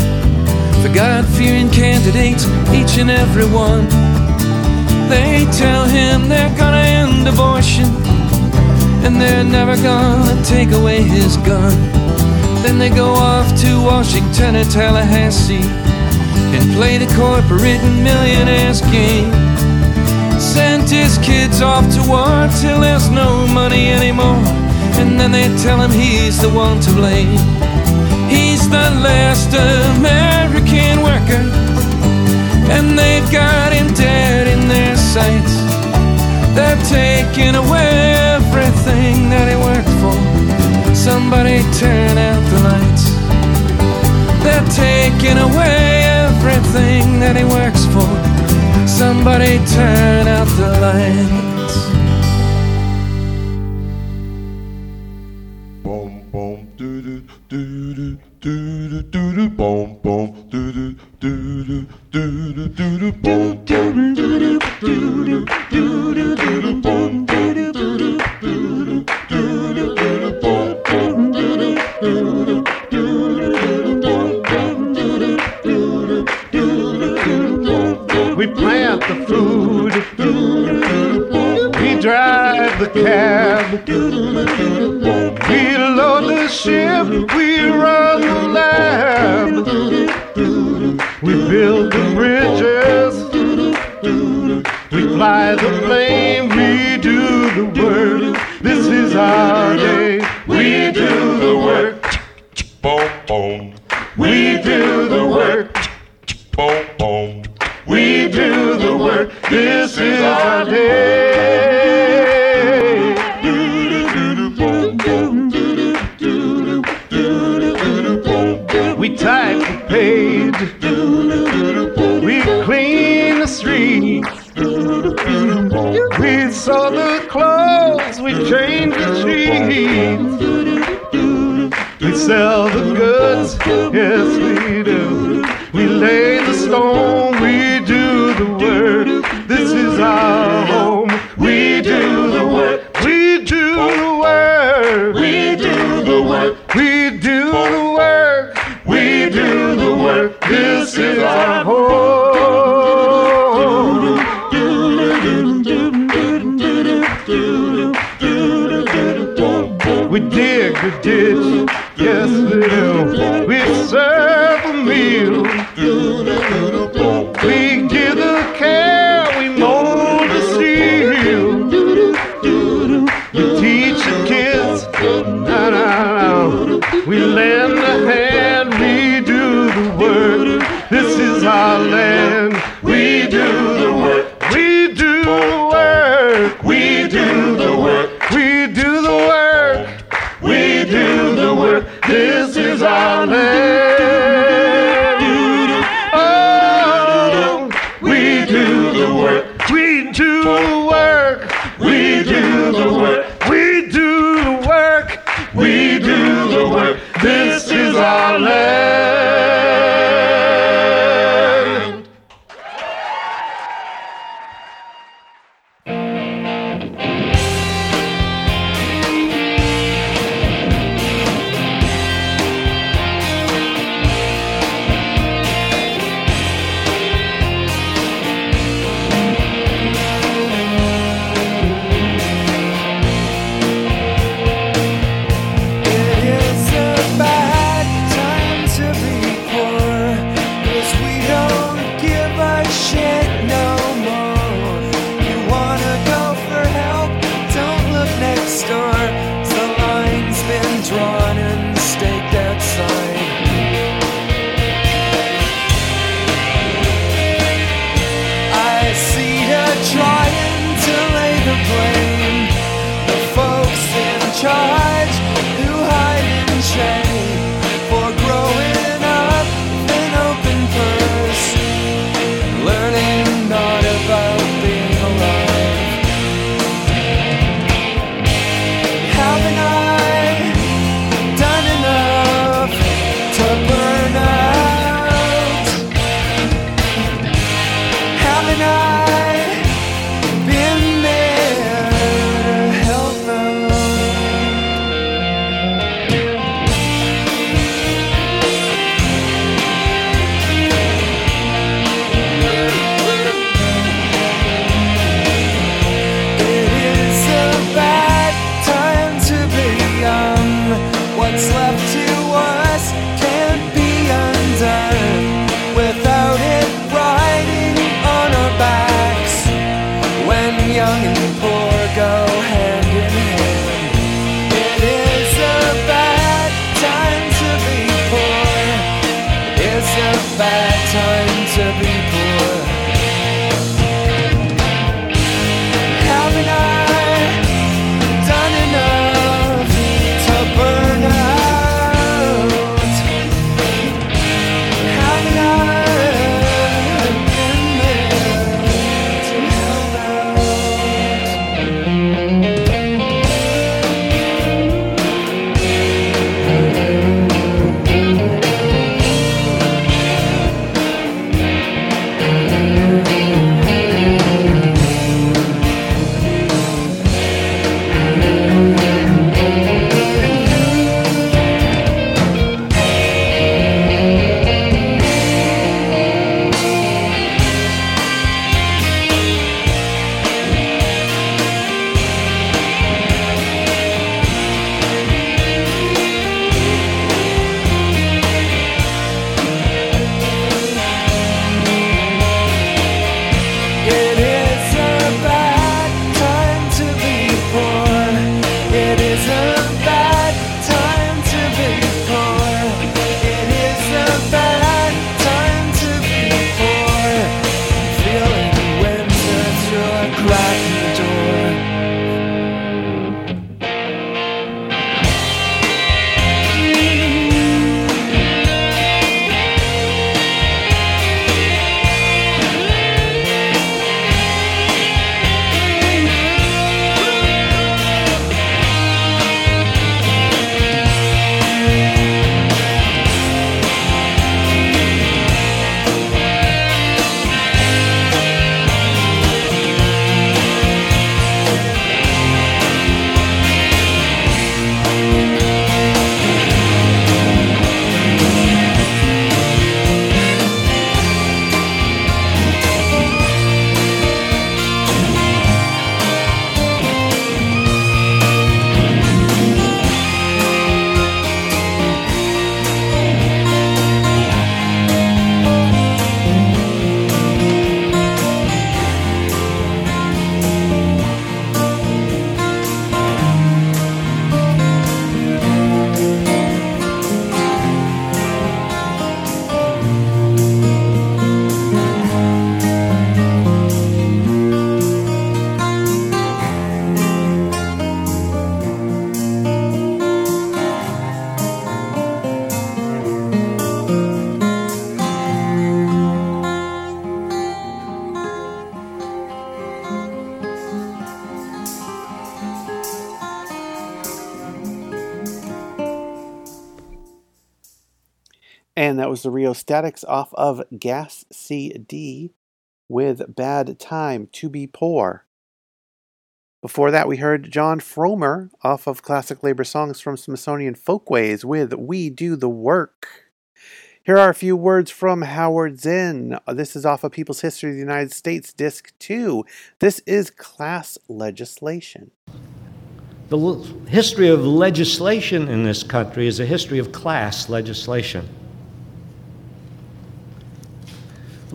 for God fearing candidates, each and every one. They tell him they're gonna end abortion and they're never gonna take away his gun. Then they go off to Washington or Tallahassee and play the corporate and millionaires game. Sent his kids off to war till there's no money anymore. And then they tell him he's the one to blame. Last American worker, and they've got him dead in their sights. They're taking away everything that he worked for. Somebody turn out the lights. They're taking away everything that he works for. Somebody turn out the lights. doop doop. And that was the Rio Statics off of Gas CD with Bad Time to Be Poor. Before that, we heard Jon Fromer off of Classic Labor Songs from Smithsonian Folkways with We Do the Work. Here are a few words from Howard Zinn. This is off of People's History of the United States, Disc 2. This is class legislation. The history of legislation in this country is a history of class legislation.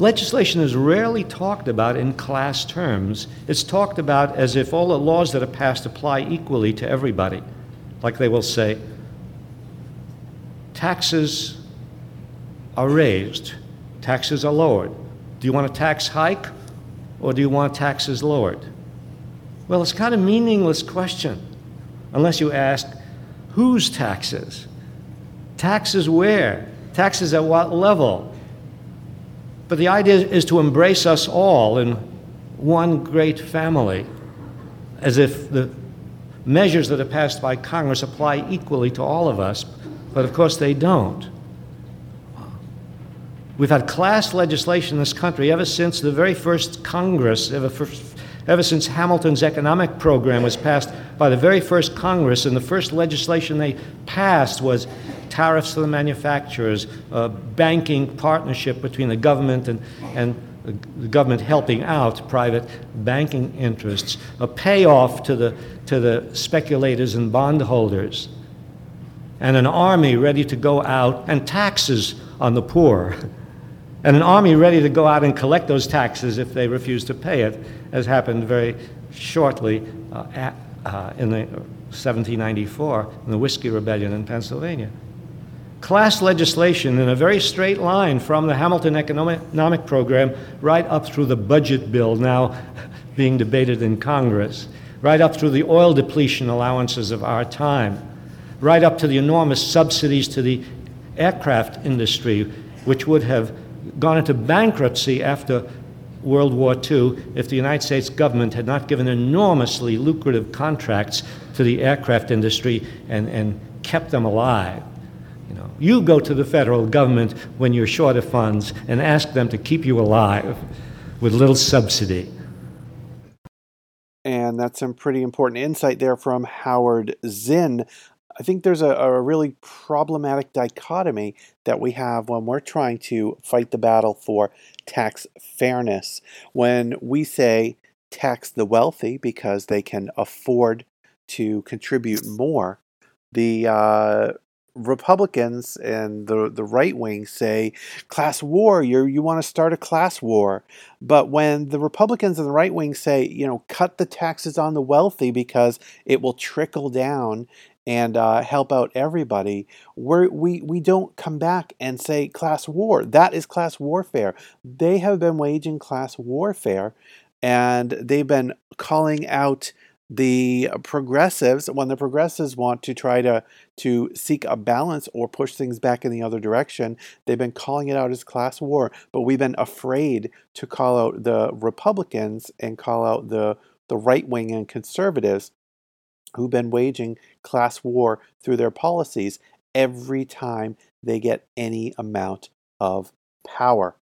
Legislation is rarely talked about in class terms. It's talked about as if all the laws that are passed apply equally to everybody. Like they will say, taxes are raised, taxes are lowered. Do you want a tax hike or do you want taxes lowered? Well, it's kind of meaningless question unless you ask whose taxes? Taxes where? Taxes at what level? But the idea is to embrace us all in one great family, as if the measures that are passed by Congress apply equally to all of us, but of course they don't. We've had class legislation in this country ever since the very first Congress, ever, first, ever since Hamilton's economic program was passed by the very first Congress, and the first legislation they passed was tariffs to the manufacturers, a banking partnership between the government and, and the government helping out private banking interests, a payoff to the, to the speculators and bondholders, and an army ready to go out, and taxes on the poor, and an army ready to go out and collect those taxes if they refuse to pay it, as happened very shortly uh, at, uh, in the 1794 in the Whiskey Rebellion in Pennsylvania class legislation in a very straight line from the Hamilton economic program right up through the budget bill now being debated in Congress, right up through the oil depletion allowances of our time, right up to the enormous subsidies to the aircraft industry, which would have gone into bankruptcy after World War II if the United States government had not given enormously lucrative contracts to the aircraft industry and, and kept them alive. You go to the federal government when you're short of funds and ask them to keep you alive with little subsidy. And that's some pretty important insight there from Howard Zinn. I think there's a, a, really problematic dichotomy that we have when we're trying to fight the battle for tax fairness. When we say tax the wealthy because they can afford to contribute more, the uh, Republicans and the the right wing say class war. You you want to start a class war, but when the Republicans and the right wing say you know cut the taxes on the wealthy because it will trickle down and uh, help out everybody, we we we don't come back and say class war. That is class warfare. They have been waging class warfare, and they've been calling out the progressives when the progressives want to try to to seek a balance or push things back in the other direction they've been calling it out as class war. But we've been afraid to call out the republicans and call out the the right wing and conservatives who've been waging class war through their policies every time they get any amount of power.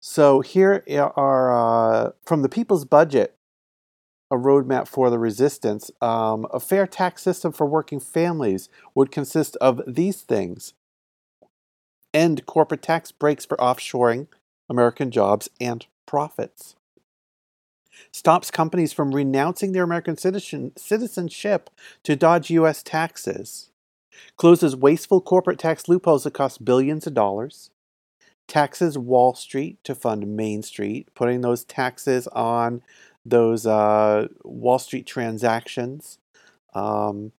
So here are uh, from the people's budget a roadmap for the resistance. Um, a fair tax system for working families would consist of these things end corporate tax breaks for offshoring American jobs and profits. Stops companies from renouncing their American citizen, citizenship to dodge U.S. taxes. Closes wasteful corporate tax loopholes that cost billions of dollars. Taxes Wall Street to fund Main Street, putting those taxes on those uh, Wall Street transactions. Um,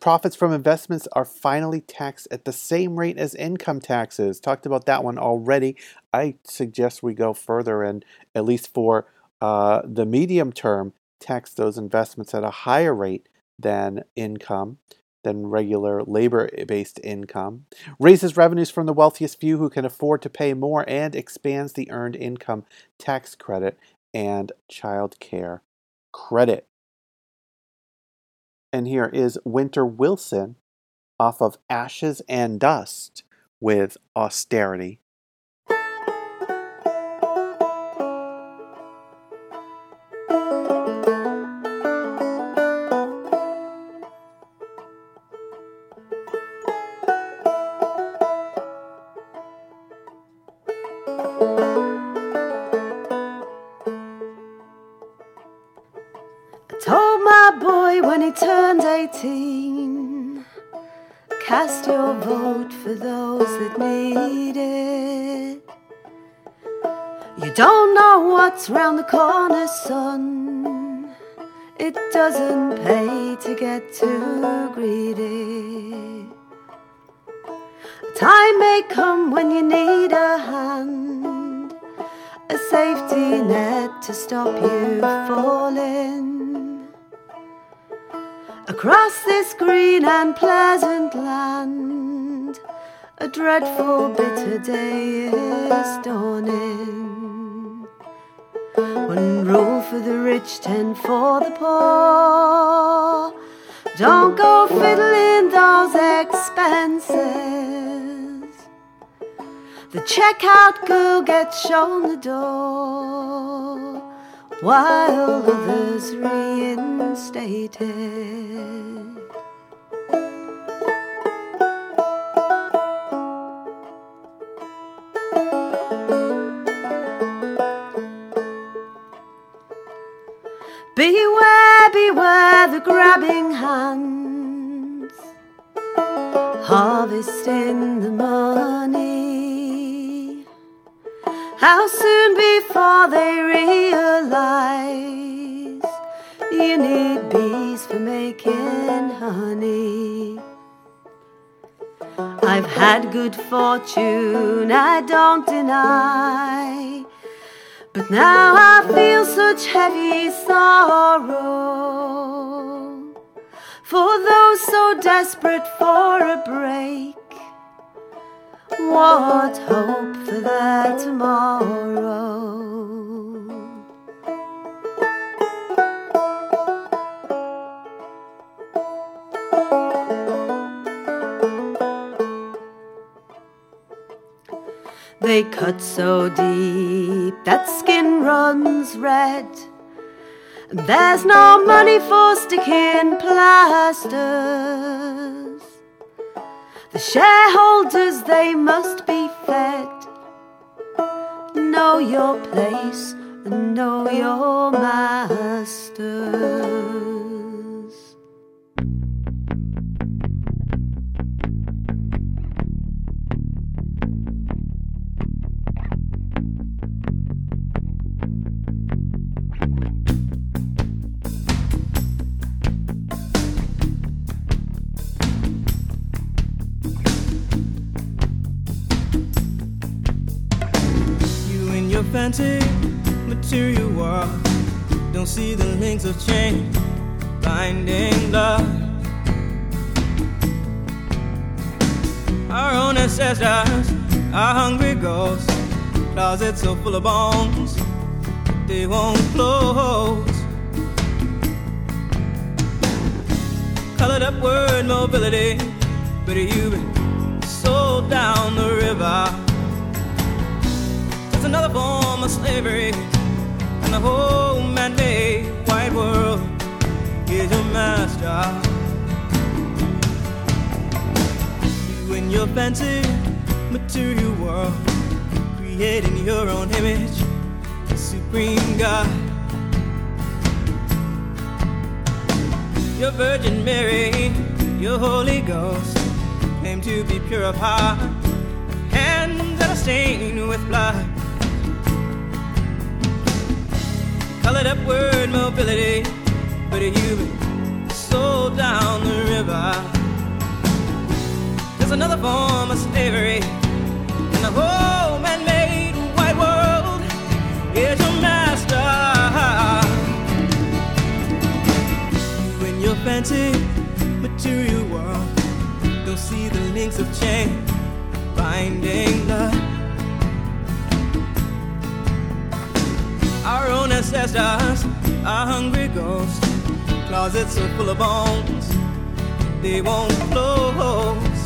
profits from investments are finally taxed at the same rate as income taxes. Talked about that one already. I suggest we go further and, at least for uh, the medium term, tax those investments at a higher rate than income, than regular labor based income. Raises revenues from the wealthiest few who can afford to pay more and expands the earned income tax credit and child care credit. And here is Winter Wilson off of Ashes and Dust with Austerity. Green and pleasant land, a dreadful bitter day is dawning. One rule for the rich, ten for the poor. Don't go fiddling those expenses. The checkout girl gets shown the door while others reinstated. Beware, beware the grabbing hands, harvesting the money. How soon before they realize you need bees for making honey? I've had good fortune, I don't deny. But now I feel such heavy sorrow for those so desperate for a break. What hope for their tomorrow? They cut so deep that skin runs red. There's no money for sticking plasters. The shareholders, they must be fed. Know your place and know your masters. Fancy material world don't see the links of change binding love. Our own ancestors are hungry ghosts, closets so full of bones they won't close. Colored up word mobility, but you've been sold down the river. Another form of slavery, and the whole man-made white world is your master. You and your fancy material world, creating your own image, the supreme God. Your Virgin Mary, your Holy Ghost, claim to be pure of heart, hands that are stained with blood. Colored up word mobility, but you've been sold down the river. There's another form of slavery, and the whole man-made white world is your master. When You and your fancy material world don't see the links of chain binding love. Our own ancestors are hungry ghosts, closets so full of bones. they won't close.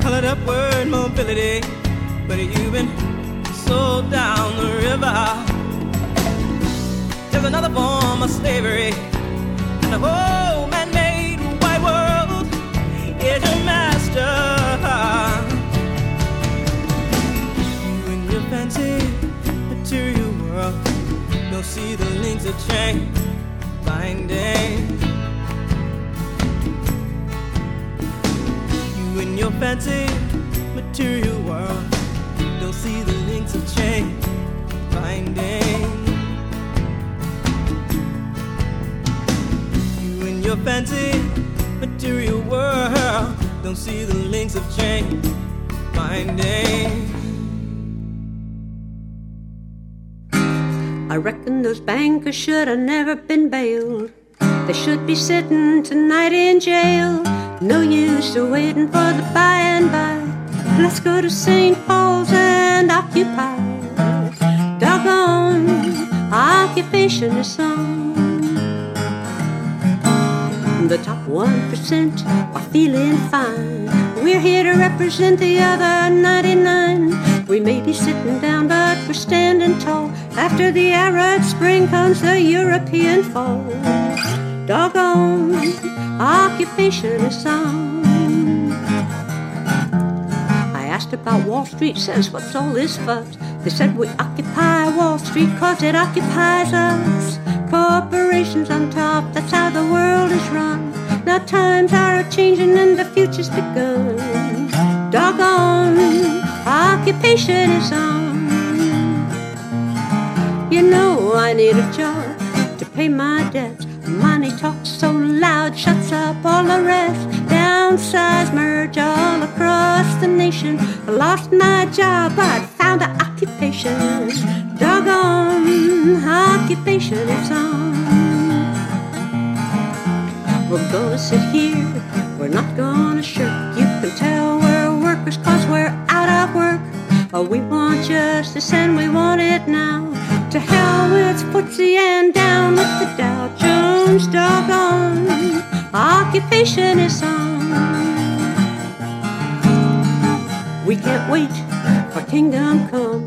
Colored upward mobility, but you've been sold down the river. There's another form of slavery, and the whole man-made white world is your master. Fancy material world don't see the links of chain binding. You and your fancy material world don't see the links of chain binding. You and your fancy material world don't see the links of chain binding. I reckon those bankers should have never been bailed. They should be sitting tonight in jail. No use of waiting for the by and by. Let's go to St. Paul's and occupy. Doggone, occupation is on. The top 1% are feeling fine. We're here to represent the other 99. We may be sitting down, but we're standing tall. After the Arab Spring comes the European fall. Doggone, occupation is on. I asked about Wall Street, says what's all this fuss? They said we occupy Wall Street cause it occupies us. Corporations on top, that's how the world is run. Now times are changing and the future's begun. Doggone, occupation is on. You know I need a job to pay my debts. Money talks so loud, shuts up all the rest. Downsize, merge all across the nation. I lost my job, but found an occupation. Doggone, occupation is on. We're gonna sit here, we're not gonna shirk. You can tell we're workers cause we're out work. Oh, we want justice and we want it now. To hell with footsie and down with the Dow Jones doggone. Occupation is on. We can't wait for kingdom come.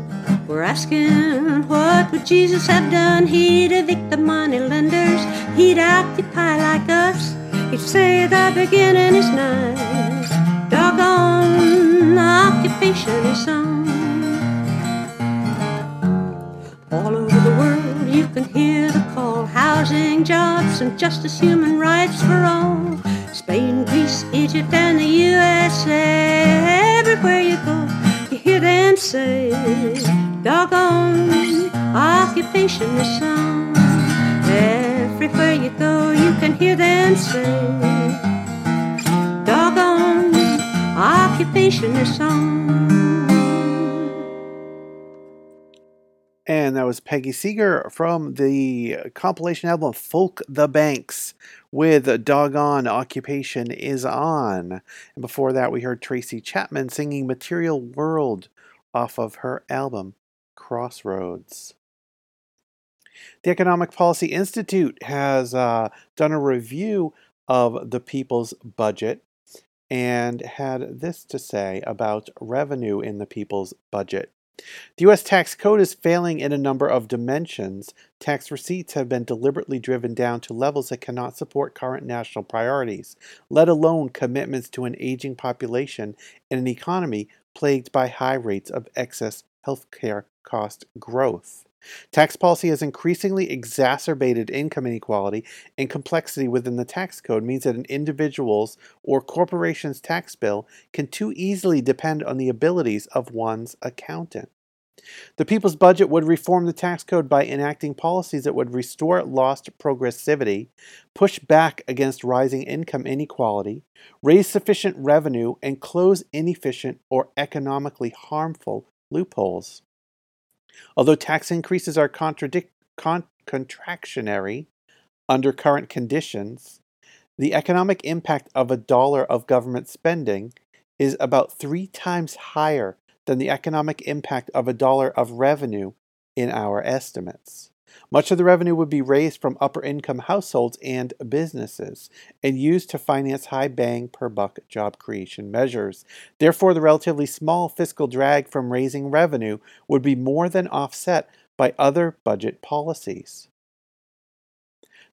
We're asking what would Jesus have done? He'd evict the money lenders. He'd occupy like us. He'd say the beginning is nice. Doggone, occupation is. All over the world you can hear the call. Housing, jobs, and justice, human rights for all. Spain, Greece, Egypt, and the USA. Everywhere you go, you hear them say, Doggone, occupation is. Everywhere you go, you can hear them say, occupation is on. And that was Peggy Seeger from the compilation album Folk the Banks with Doggone Occupation is On. And before that, we heard Tracy Chapman singing Material World off of her album Crossroads. The Economic Policy Institute has uh, done a review of the people's budget and had this to say about revenue in the people's budget. The U.S. tax code is failing in a number of dimensions. Tax receipts have been deliberately driven down to levels that cannot support current national priorities, let alone commitments to an aging population and an economy plagued by high rates of excess healthcare cost growth. Tax policy has increasingly exacerbated income inequality and complexity within the tax code means that an individual's or corporation's tax bill can too easily depend on the abilities of one's accountant. The people's budget would reform the tax code by enacting policies that would restore lost progressivity, push back against rising income inequality, raise sufficient revenue, and close inefficient or economically harmful loopholes. Although tax increases are contradic- con- contractionary under current conditions, the economic impact of a dollar of government spending is about three times higher than the economic impact of a dollar of revenue in our estimates. Much of the revenue would be raised from upper income households and businesses and used to finance high bang per buck job creation measures. Therefore, the relatively small fiscal drag from raising revenue would be more than offset by other budget policies.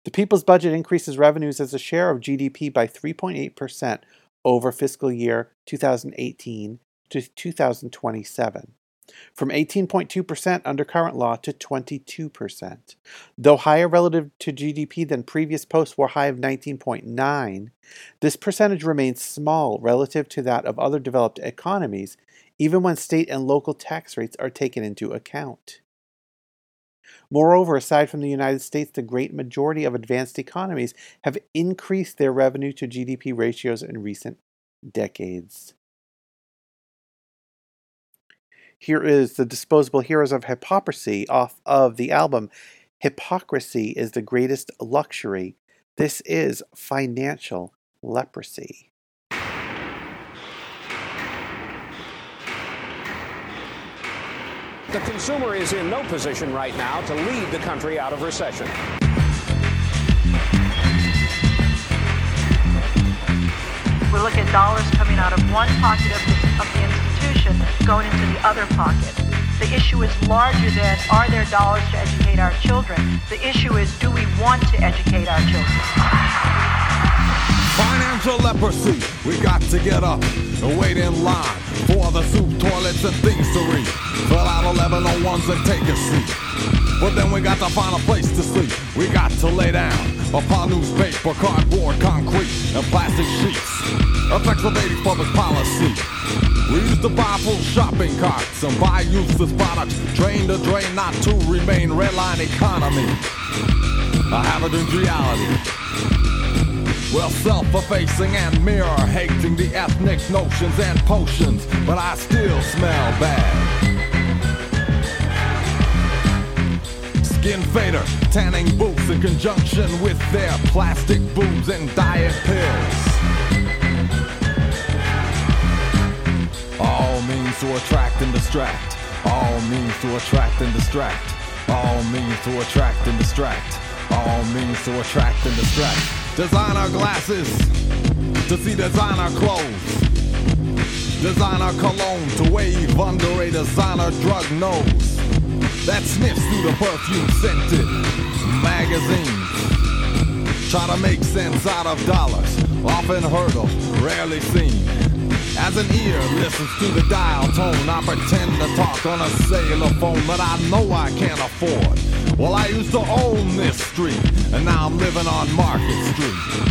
The people's budget increases revenues as a share of GDP by 3.8% over fiscal year 2018 to 2027 from 18.2% under current law to 22%. Though higher relative to GDP than previous post war high of 19.9, this percentage remains small relative to that of other developed economies, even when state and local tax rates are taken into account. Moreover, aside from the United States, the great majority of advanced economies have increased their revenue to GDP ratios in recent decades. Here is the Disposable Heroes of Hiphoprisy off of the album Hypocrisy is the Greatest Luxury. This is financial leprosy. The consumer is in no position right now to lead the country out of recession. We look at dollars coming out of one pocket of the, of the institution going into the other pocket. The issue is larger than are there dollars to educate our children? The issue is do we want to educate our children? Financial leprosy, we got to get up and wait in line for the soup, toilets, and things to read. Fill out 1101s and take a seat. But then we got to find a place to sleep. We got to lay down upon newspaper, cardboard, concrete, and plastic sheets. Effects of 80s public policy. We used to buy full shopping carts and buy useless products, drain to drain, not to remain redline economy. A hazardous reality. Well, self-effacing and mirror-hating the ethnic notions and potions, but I still smell bad. Skin fader, tanning boots in conjunction with their plastic boobs and diet pills. All means to attract and distract. All means to attract and distract. All means to attract and distract. All means to attract and distract. Designer glasses to see designer clothes. Designer cologne to wave under a designer drug nose that sniffs through the perfume scented magazines. Try to make sense out of dollars, often heard of, rarely seen. As an ear listens to the dial tone, I pretend to talk on a cellular phone that I know I can't afford. Well, I used to own this street, and now I'm living on Market Street.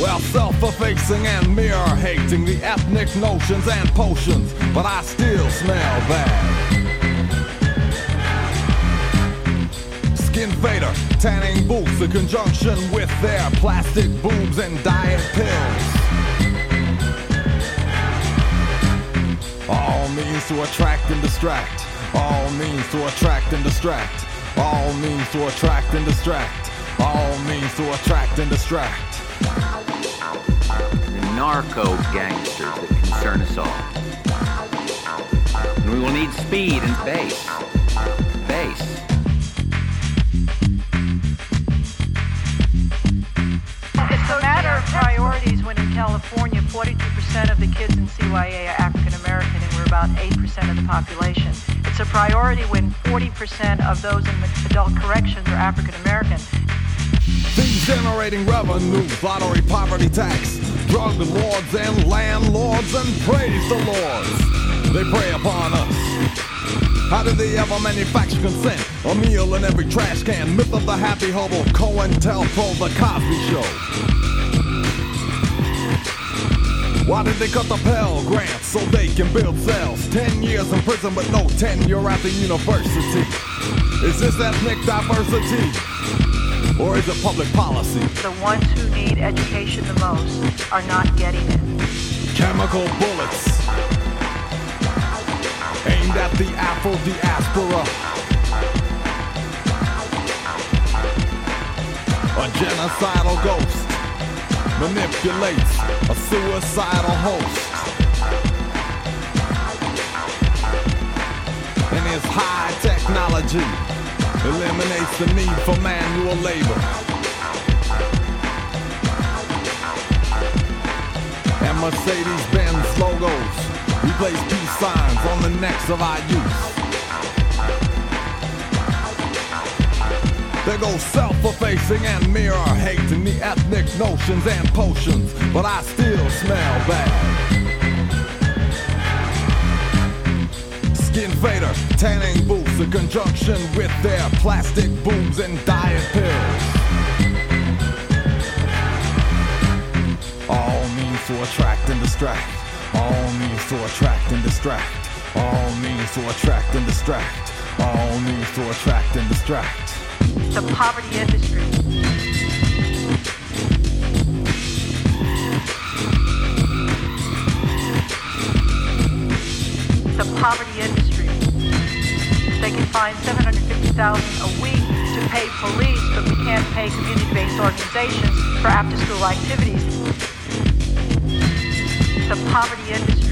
Well, self-effacing and mirror-hating the ethnic notions and potions, but I still smell bad. Skin fader, tanning boots in conjunction with their plastic boobs and diet pills. All means to attract and distract. All means to attract and distract. All means to attract and distract. All means to attract and distract. The narco gangsters that concern us all. And we will need speed and bass. Bass. When in California 42% of the kids in CYA are African American and we're about 8% of the population. It's a priority when 40% of those in adult corrections are African American. Things generating revenue, lottery, poverty tax, drug lords and landlords, and praise the lords. They prey upon us. How did they ever manufacture consent? A meal in every trash can. Myth of the happy hobo, COINTELPRO, the Cosby Show. Why did they cut the Pell Grants so they can build cells? Ten years in prison, but no tenure at the university. Is this ethnic diversity? Or is it public policy? The ones who need education the most are not getting it. Chemical bullets aimed at the Afro diaspora. A genocidal ghost manipulates a suicidal host. And is high technology. Eliminates the need for manual labor. And Mercedes-Benz logos replace peace signs on the necks of our youth. They go self-effacing and mirror hate in the ethnic notions and potions, but I still smell bad. Skin fader, tanning booths in conjunction with their plastic boobs and diet pills. All means to attract and distract. All means to attract and distract. All means to attract and distract. All means to attract and distract. The poverty industry. The poverty industry. They can find 750000 a week to pay police, but we can't pay community-based organizations for after-school activities. The poverty industry.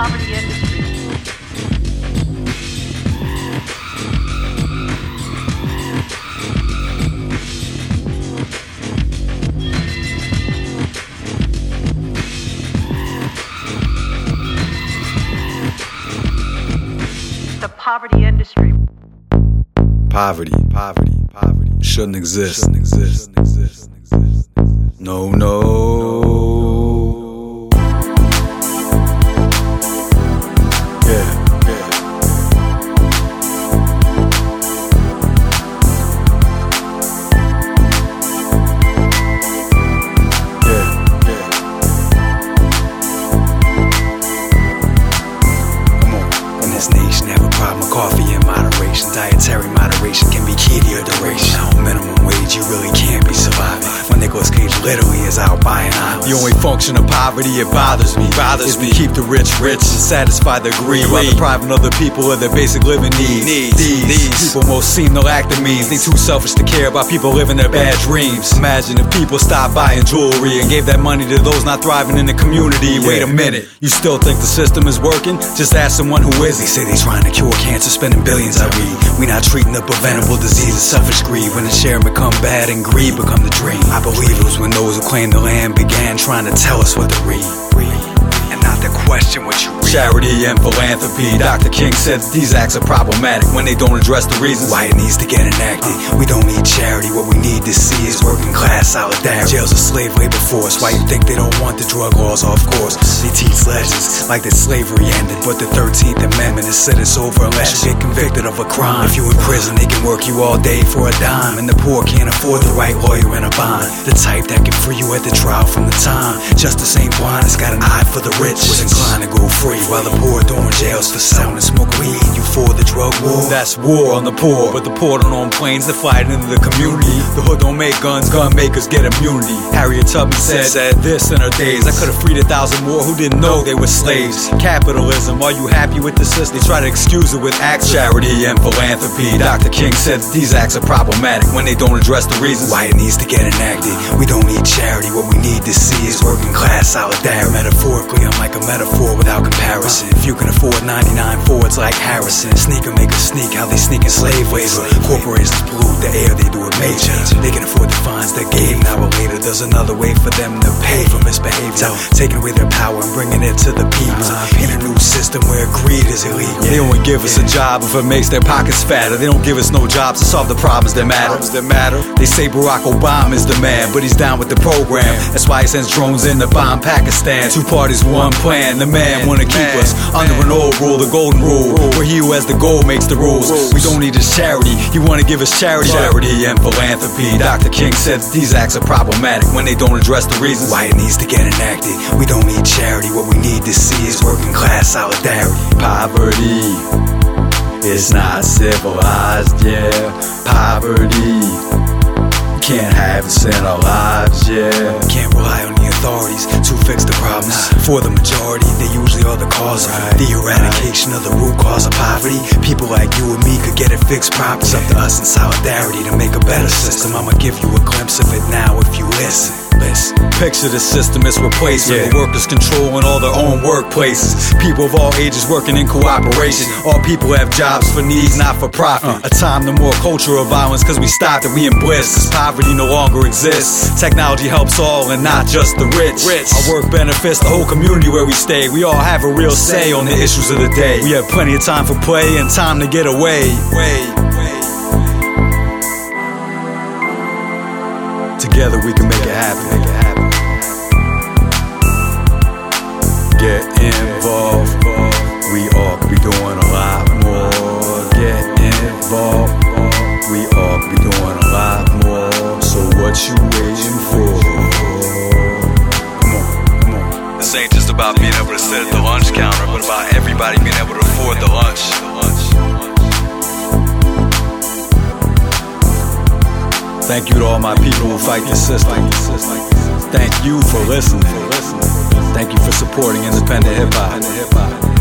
Poverty industry. Poverty industry. Poverty, poverty, poverty shouldn't exist. Shouldn't exist. No, no. Poverty, it bothers me. Bothers me. Keep the rich rich and satisfy their greed while depriving other people of their basic living needs. These, these people most seem to lack the means. They too selfish to care about people living their bad dreams. Imagine if people stopped buying jewelry and gave that money to those not thriving in the community. Wait a minute, you still think the system is working? Just ask someone who is. They say they trying to cure cancer, spending billions. I read. We not treating the preventable disease of selfish greed. When the sharing become bad and greed become the dream. I believe it was when those who claimed the land began trying to tell us what to read. To question what you read. Charity and philanthropy. Dr. King said these acts are problematic when they don't address the reasons why it needs to get enacted. We don't need charity, what we need to see is working class solidarity. Jails a slave labor force. Why you think they don't want the drug laws off course? They teach legends like that slavery ended, but the 13th Amendment is said it's over unless you get convicted of a crime. If you in prison, they can work you all day for a dime, and the poor can't afford the right lawyer and a bond. The type that can free you at the trial from the time. Justice ain't blind, it's got an eye for the rich. Inclined to go free while the poor doing jails for selling and smoke weed. You for the drug war? That's war on the poor, but the poor don't own planes to fight into the community. The hood don't make guns, gun makers get immunity. Harriet Tubman said, said this in her days. I could have freed a thousand more who didn't know they were slaves. Capitalism, are you happy with the system? They try to excuse it with acts, charity and philanthropy. Dr. King said these acts are problematic when they don't address the reasons why it needs to get enacted. We don't need charity, what we need to see is working class solidarity. Metaphorically, I'm like a metaphor without comparison. If you can afford 99 Fords like Harrison, sneaker makers sneak how they sneak in slave labor. Corporations pollute the air, they do it major. They can afford the fines they gave. now hour later, there's another way for them to pay for misbehavior. Taking away their power and bringing it to the people. In a new system where greed is illegal. They only give us a job if it makes their pockets fatter. They don't give us no jobs to solve the problems that. That matter. They say Barack Obama is the man, but he's down with the program. That's why he sends drones in to bomb Pakistan. Two parties, one plan. The man wanna keep us under an old rule, the golden rule, where he who has the goal makes the rules. We don't need his charity. You wanna give us charity, charity and philanthropy. Dr. King said these acts are problematic when they don't address the reasons why it needs to get enacted. We don't need charity. What we need to see is working class solidarity. Poverty is not civilized, yeah. Poverty can't have us in our lives, yeah. Can't rely on authorities to fix the problems. For the majority, they usually are the cause of. The eradication of the root cause of poverty. People like you and me could get it fixed properly. It's up to us in solidarity to make a better system. I'ma give you a glimpse of it now if you listen. Picture the system it's replacing. The workers controlling all their own workplaces. People of all ages working in cooperation. All people have jobs for needs, not for profit. Uh. A time to more cultural violence because we stopped and we in bliss. 'Cause Poverty no longer exists. Technology helps all and not just the rich. Our work benefits the whole community where we stay. We all have a real say on the issues of the day. We have plenty of time for play and time to get away. Together we can make it happen. Get involved. We all be doing a lot more. Get involved. We all be doing a lot more. So what you waiting for? This ain't just about being able to sit at the lunch counter, but about everybody being able to afford the lunch. Thank you to all my people who fight the system. Thank you for listening. Thank you for supporting independent hip hop.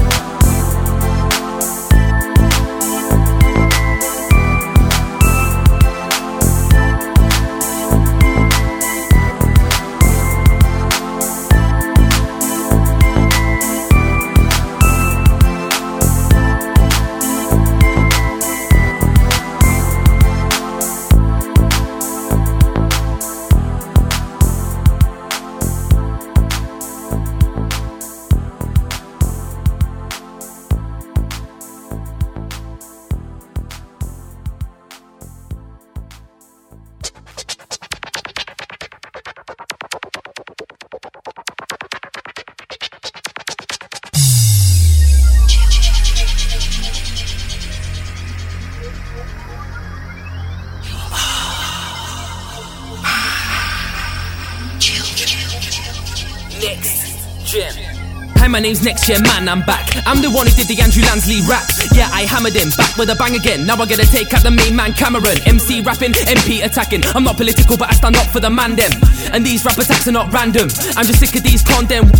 My name's Next Year Man, I'm back. I'm the one who did the Andrew Lansley rap. Yeah, I hammered him, back with a bang again. Now I gotta take out the main man Cameron. MC rapping, MP attacking. I'm not political, but I stand up for the man them. And these rap attacks are not random. I'm just sick of these ConDems.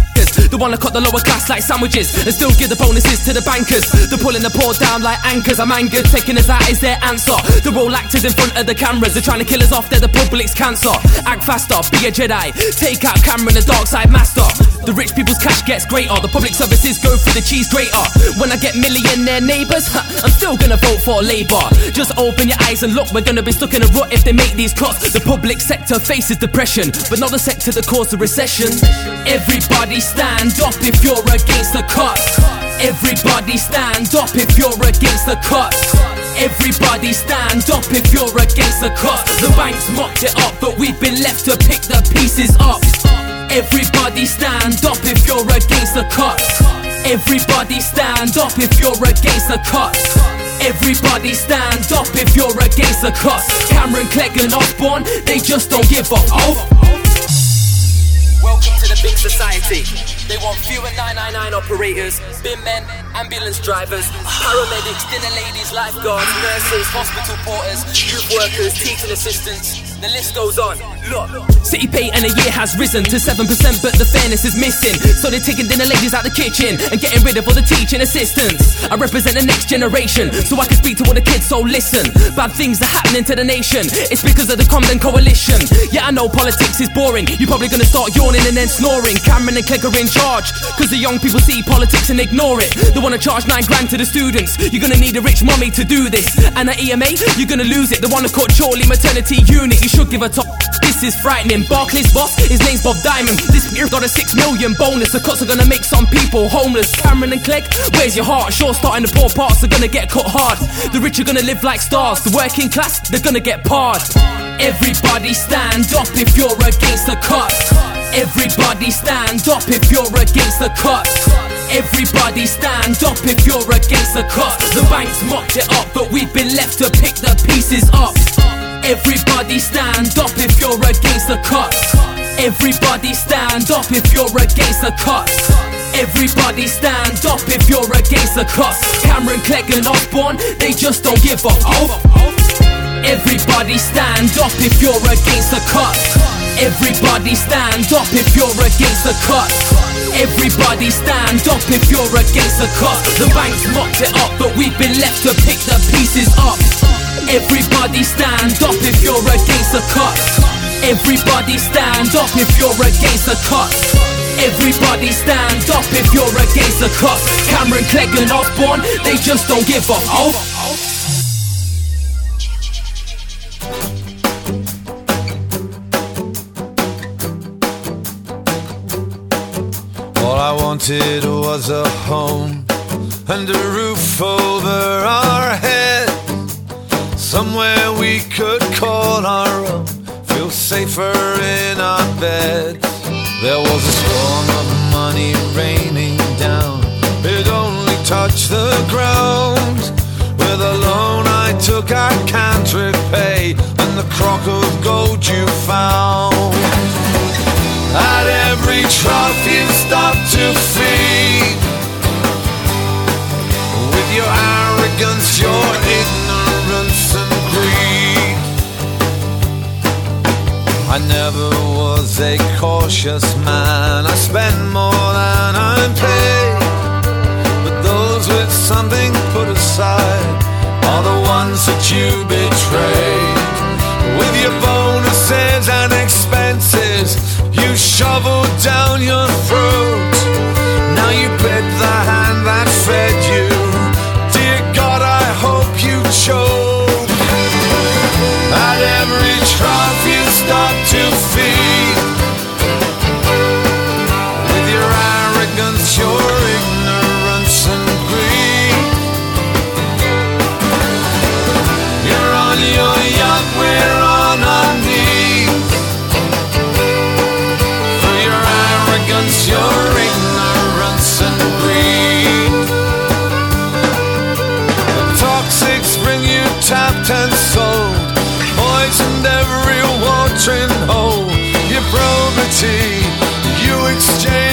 The one that cut the lower class like sandwiches. And still give the bonuses to the bankers. They're pulling the poor down like anchors. I'm angered, taking us out is their answer. The role actors in front of the cameras. They're trying to kill us off, they're the public's cancer. Act faster, be a Jedi. Take out Cameron, the dark side master. The rich people's cash gets greater. The public services go for the cheese grater. When I get millionaire neighbours, I'm still gonna vote for Labour. Just open your eyes and look, we're gonna be stuck in a rut if they make these cuts. The public sector faces depression, but not the sector that caused the recession. Everybody stand up if you're against the cuts. Everybody stand up if you're against the cuts. Everybody stand up if you're against the cuts. The banks mocked it up, but we've been left to pick the pieces up. Everybody stand up if you're against the cuts. Everybody stand up if you're against the cuts. Everybody stand up if you're against the cuts. Cameron, Clegg, and Osborne, they just don't give a f. Welcome to the big society. They want fewer 999 operators, bin men, ambulance drivers, paramedics, dinner ladies, lifeguards, nurses, hospital porters, youth workers, teaching assistants. The list goes on. City pay in a year has risen to 7%, but the fairness is missing. So they're taking dinner ladies out the kitchen and getting rid of all the teaching assistants. I represent the next generation, so I can speak to all the kids, so listen. Bad things are happening to the nation. It's because of the ConDem Coalition. Yeah, I know politics is boring. You're probably gonna start yawning and then snoring. Cameron and Clegg are in charge, cause the young people see politics and ignore it. They wanna charge 9 grand to the students. You're gonna need a rich mummy to do this. And at EMA, you're gonna lose it. They wanna cut Chorley maternity unit. You should give a top. This is frightening. Barclays boss, his name's Bob Diamond. This year got a 6 million bonus. The cuts are gonna make some people homeless. Cameron and Clegg, where's your heart? Sure, starting the poor parts are gonna get cut hard. The rich are gonna live like stars. The working class, they're gonna get parred. Everybody stand up if you're against the cuts. Everybody stand up if you're against the cuts. Everybody stand up if you're against the cuts. The banks mocked it up, but we've been left to pick the pieces up. Everybody stand up if you're against the cuts. Everybody stand up if you're against the cuts. Everybody stand up if you're against the cuts. Cameron, Clegg, and Osborne, they just don't give a f. Everybody stand up if you're against the cuts. Everybody stand up if you're against the cuts. Everybody stand up if you're against the cuts. The banks mocked it up, but we've been left to pick the pieces up. Everybody stand up if you're against the cuts. Everybody stand up if you're against the cuts. Everybody stand up if you're against the cuts. Cameron, Clegg, and Osborne, they just don't give a oh. All I wanted was a home and a roof over our head. Somewhere we could call our own, feel safer in our beds. There was a storm of money raining down, it only touched the ground. With a loan I took, I can't repay, and the crock of gold you found. At every trough you stop to feed I never was a cautious man. I spend more than I'm paid. But those with something put aside Are the ones that you betrayed. With your bonuses and expenses you shovel down your watering hole. Your probity, you exchange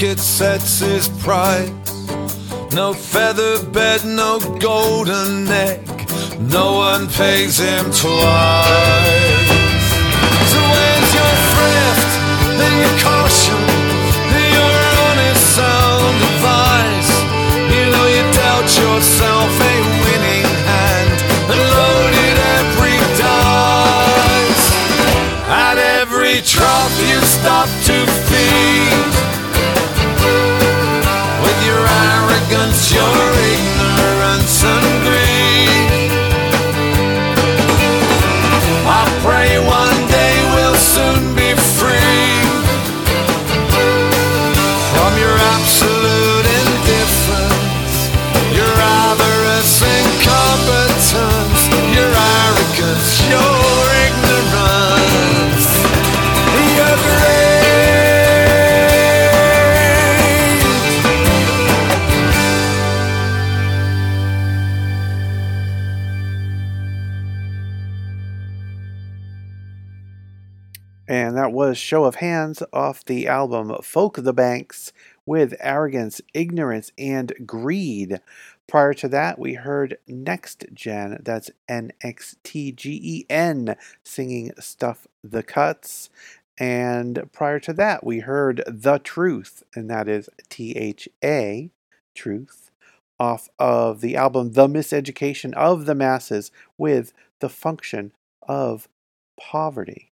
market sets his price. No feather bed, no golden neck. No one pays him twice. So where's your thrift and your caution? Your honest sound advice. You know you dealt yourself a winning hand and loaded every dice. At every trough you stop to feed your ignorance Show of Hands off the album Folk the Banks with Arrogance, Ignorance, and Greed. Prior to that, we heard Next Gen, that's N X T G E N, singing Stuff the Cuts. And prior to that, we heard The Truth, and that is T H A, Truth, off of the album The Miseducation of the Masses with The Function of Poverty.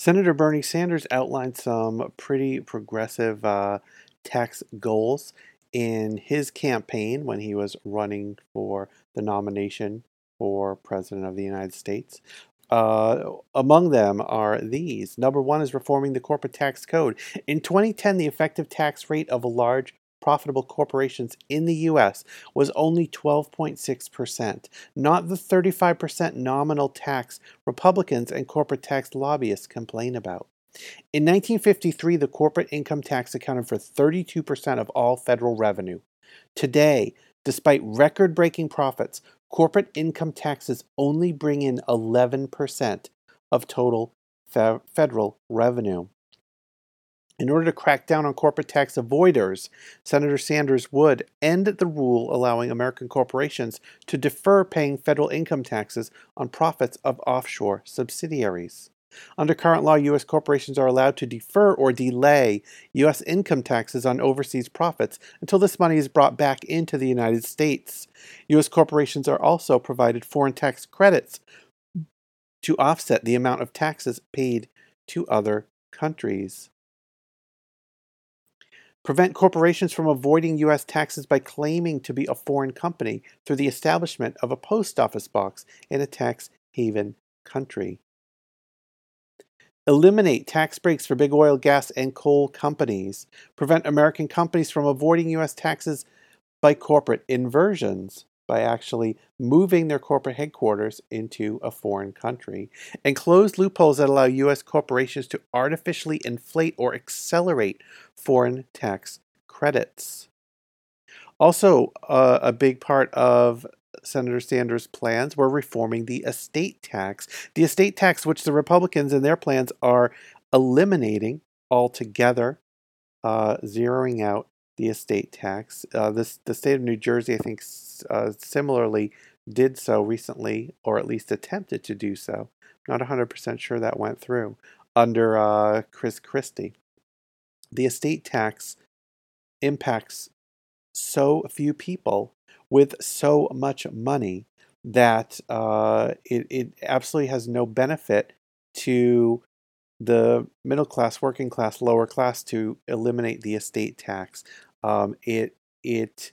Senator Bernie Sanders outlined some pretty progressive uh, tax goals in his campaign when he was running for the nomination for President of the United States. Uh, among them are these. Number one is reforming the corporate tax code. In 2010, the effective tax rate of a large profitable corporations in the US was only 12.6%, not the 35% nominal tax Republicans and corporate tax lobbyists complain about. In 1953, the corporate income tax accounted for 32% of all federal revenue. Today, Despite record breaking profits, corporate income taxes only bring in 11% of total fe- federal revenue. In order to crack down on corporate tax avoiders, Senator Sanders would end the rule allowing American corporations to defer paying federal income taxes on profits of offshore subsidiaries. Under current law, U.S. corporations are allowed to defer or delay U.S. income taxes on overseas profits until this money is brought back into the United States. U.S. corporations are also provided foreign tax credits to offset the amount of taxes paid to other countries. Prevent corporations from avoiding U.S. taxes by claiming to be a foreign company through the establishment of a post office box in a tax haven country. Eliminate tax breaks for big oil, gas, and coal companies. Prevent American companies from avoiding U.S. taxes by corporate inversions, by actually moving their corporate headquarters into a foreign country. And close loopholes that allow U.S. corporations to artificially inflate or accelerate foreign tax credits. Also, uh, a big part of Senator Sanders' plans were reforming the estate tax. The estate tax, which the Republicans in their plans are eliminating altogether, uh, zeroing out the estate tax. Uh, this the state of New Jersey, I think, uh, similarly did so recently, or at least attempted to do so. Not 100% sure that went through under uh, Chris Christie. The estate tax impacts so few people with so much money that uh, it, it absolutely has no benefit to the middle class, working class, lower class to eliminate the estate tax. Um, it it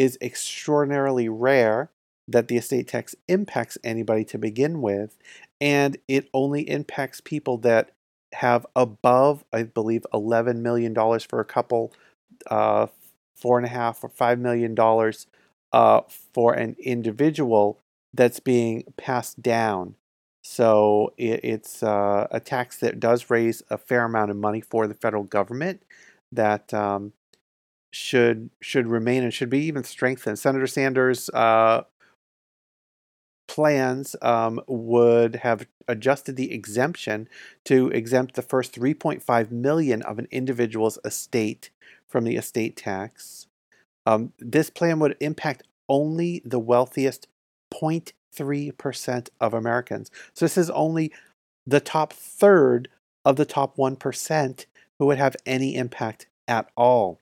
is extraordinarily rare that the estate tax impacts anybody to begin with, and it only impacts people that have above, I believe, eleven million dollars for a couple, uh, four and a half or five million dollars uh, for an individual that's being passed down. So it, it's uh, a tax that does raise a fair amount of money for the federal government that um, should should remain and should be even strengthened. Senator Sanders' uh, plans um, would have adjusted the exemption to exempt the first 3.5 million of an individual's estate from the estate tax. Um, this plan would impact only the wealthiest 0.3% of Americans. So this is only the top third of the top 1% who would have any impact at all.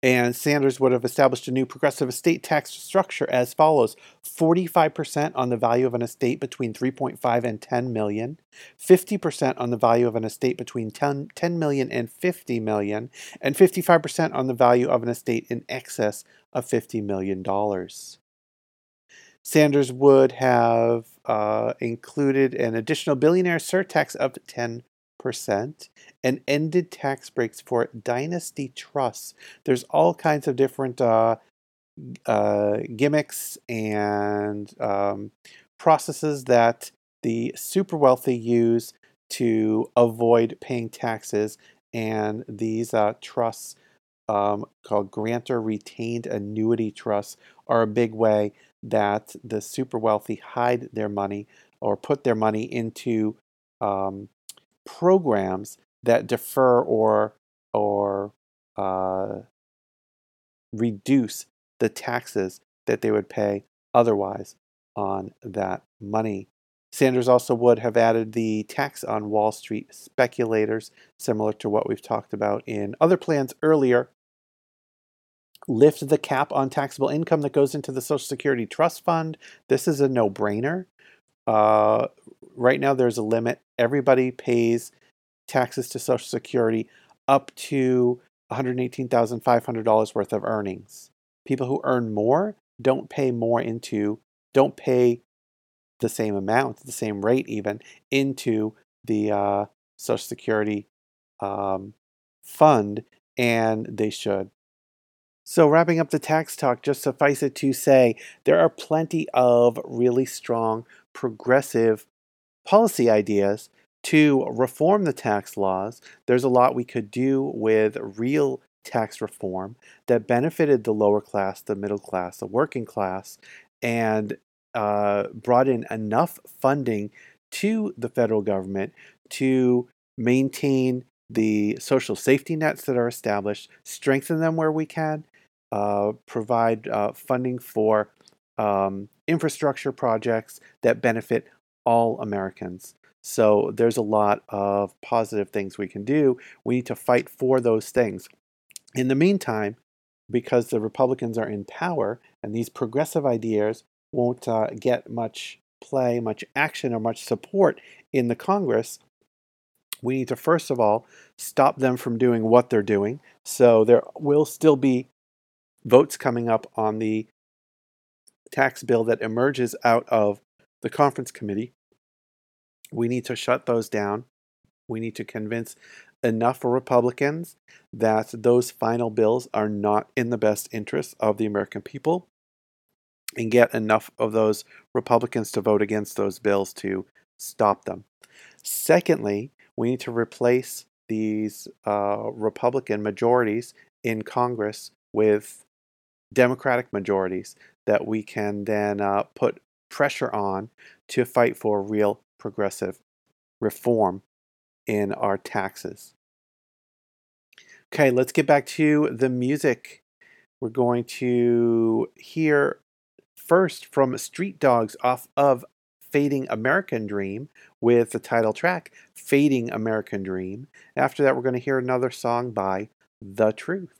And Sanders would have established a new progressive estate tax structure as follows 45% on the value of an estate between 3.5 and 10 million, 50% on the value of an estate between 10, 10 million and 50 million, and 55% on the value of an estate in excess of $50 million. Sanders would have uh, included an additional billionaire surtax of 10 percent and ended tax breaks for dynasty trusts. There's all kinds of different uh, uh, gimmicks and um, processes that the super wealthy use to avoid paying taxes, and these uh, trusts. Um, called grantor retained annuity trusts are a big way that the super wealthy hide their money or put their money into um, programs that defer or or uh, reduce the taxes that they would pay otherwise on that money. Sanders also would have added the tax on Wall Street speculators, similar to what we've talked about in other plans earlier. Lift the cap on taxable income that goes into the Social Security Trust Fund. This is a no brainer. Uh, right now, there's a limit everybody pays taxes to Social Security up to $118,500 worth of earnings. People who earn more don't pay more into, don't pay the same amount, the same rate even, into the uh, Social Security um, fund, and they should. So, wrapping up the tax talk, just suffice it to say there are plenty of really strong progressive policy ideas to reform the tax laws. There's a lot we could do with real tax reform that benefited the lower class, the middle class, the working class, and uh, brought in enough funding to the federal government to maintain the social safety nets that are established, strengthen them where we can, uh, provide uh, funding for um, infrastructure projects that benefit all Americans. So there's a lot of positive things we can do. We need to fight for those things. In the meantime, because the Republicans are in power and these progressive ideas won't uh, get much play, much action, or much support in the Congress, we need to first of all stop them from doing what they're doing. So there will still be votes coming up on the tax bill that emerges out of the conference committee. We need to shut those down. We need to convince enough Republicans that those final bills are not in the best interest of the American people and get enough of those Republicans to vote against those bills to stop them. Secondly, we need to replace these uh, Republican majorities in Congress with Democratic majorities that we can then uh, put pressure on to fight for real progressive reform in our taxes. Okay, let's get back to the music. We're going to hear first from Street Dogs off of Fading American Dream with the title track Fading American Dream. After that, we're going to hear another song by The Truth.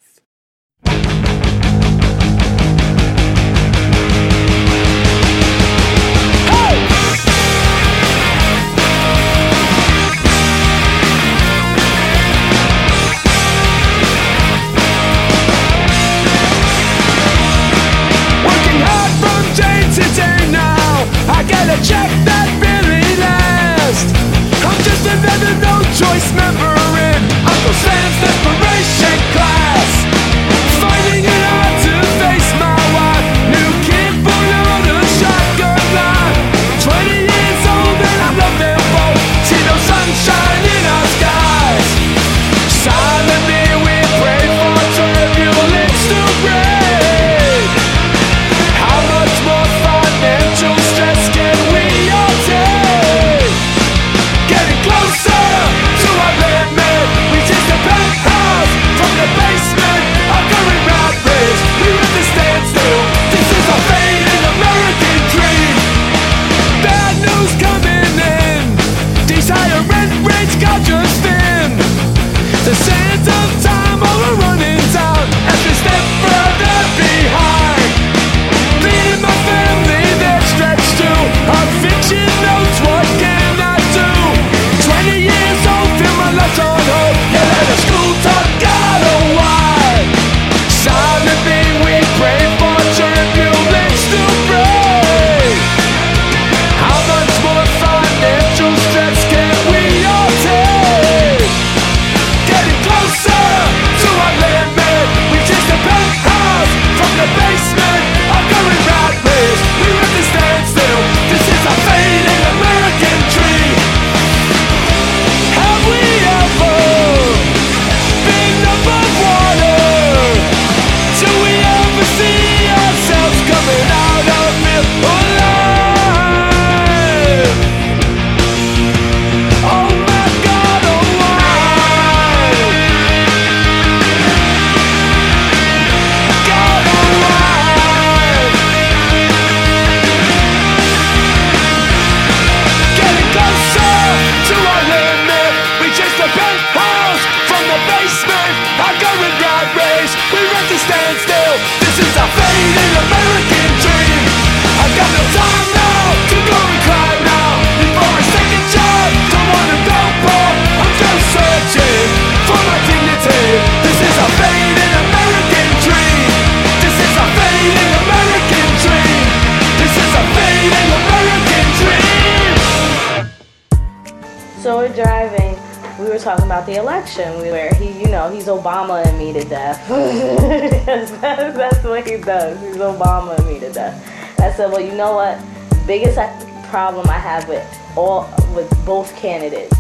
Problem I have with all with both candidates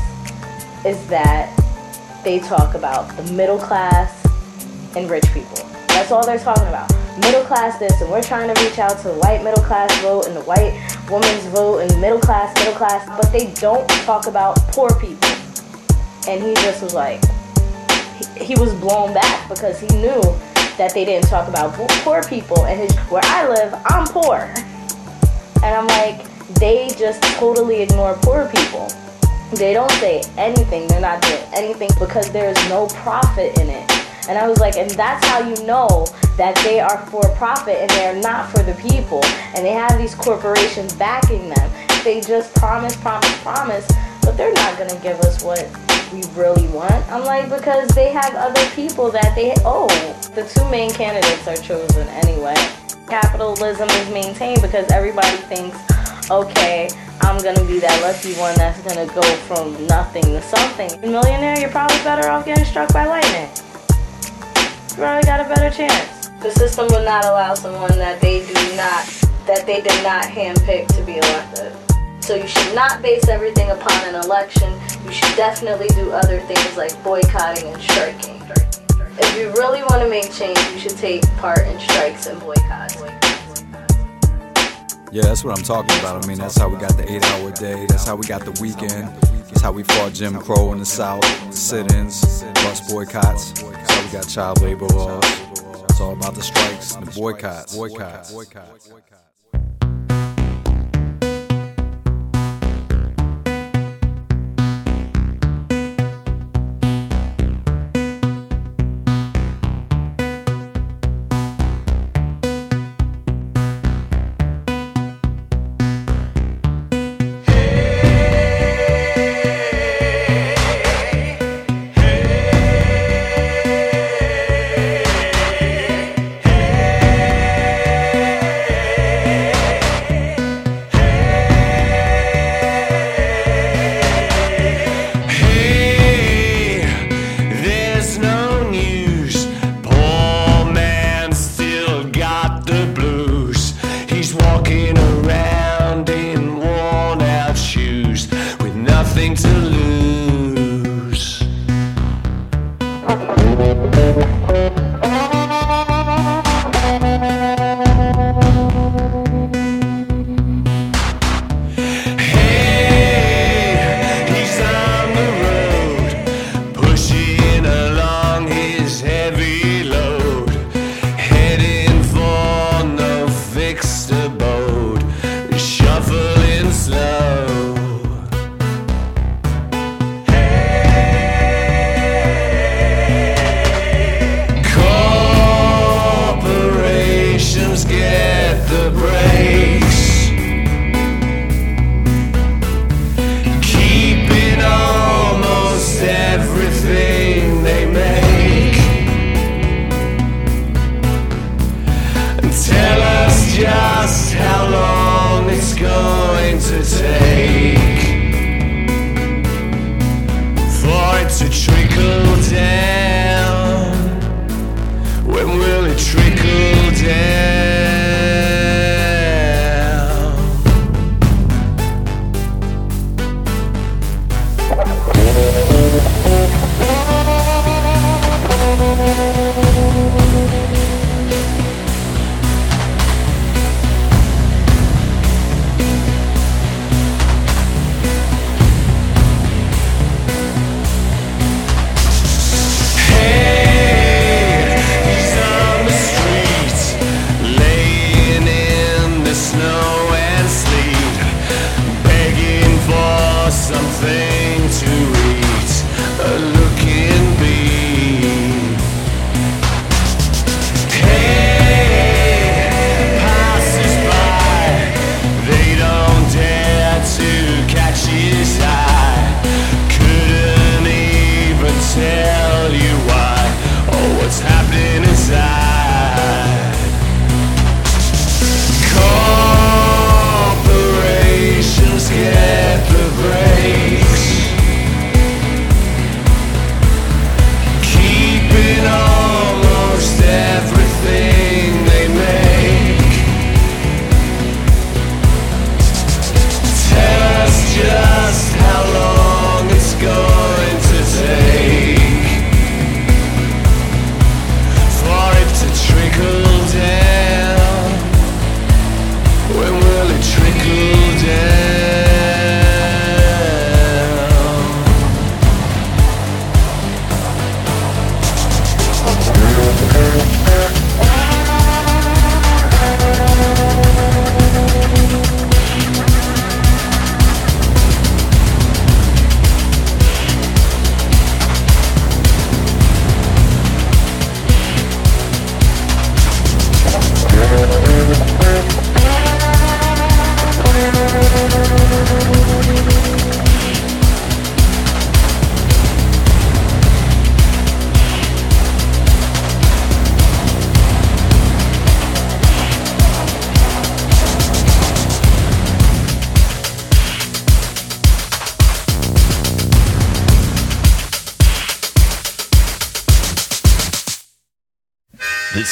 is that they talk about the middle class and rich people. That's all they're talking about. Middle class this, and we're trying to reach out to the white middle class vote and the white woman's vote and middle class, middle class, but they don't talk about poor people. And he just was like, he, was blown back because he knew that they didn't talk about poor people. And his, where I live, I'm poor. And I'm like, they just totally ignore poor people. They don't say anything. They're not doing anything because there's no profit in it. And I was like, and that's how you know that they are for profit and they're not for the people. And they have these corporations backing them. They just promise, promise, promise, but they're not going to give us what we really want. I'm like, because they have other people that they, oh, the two main candidates are chosen anyway. Capitalism is maintained because everybody thinks, okay, I'm gonna be that lucky one that's gonna go from nothing to something. A millionaire, you're probably better off getting struck by lightning. You probably got a better chance. The system will not allow someone that they do not, that they did not handpick to be elected. So you should not base everything upon an election. You should definitely do other things like boycotting and striking. If you really want to make change, you should take part in strikes and boycotts. Yeah, that's what I'm talking about. I mean, that's how we got the eight hour day. That's how we got the weekend. That's how we fought Jim Crow in the South, sit ins, bus boycotts. That's how we got child labor laws. It's all about the strikes, and the boycotts. boycotts.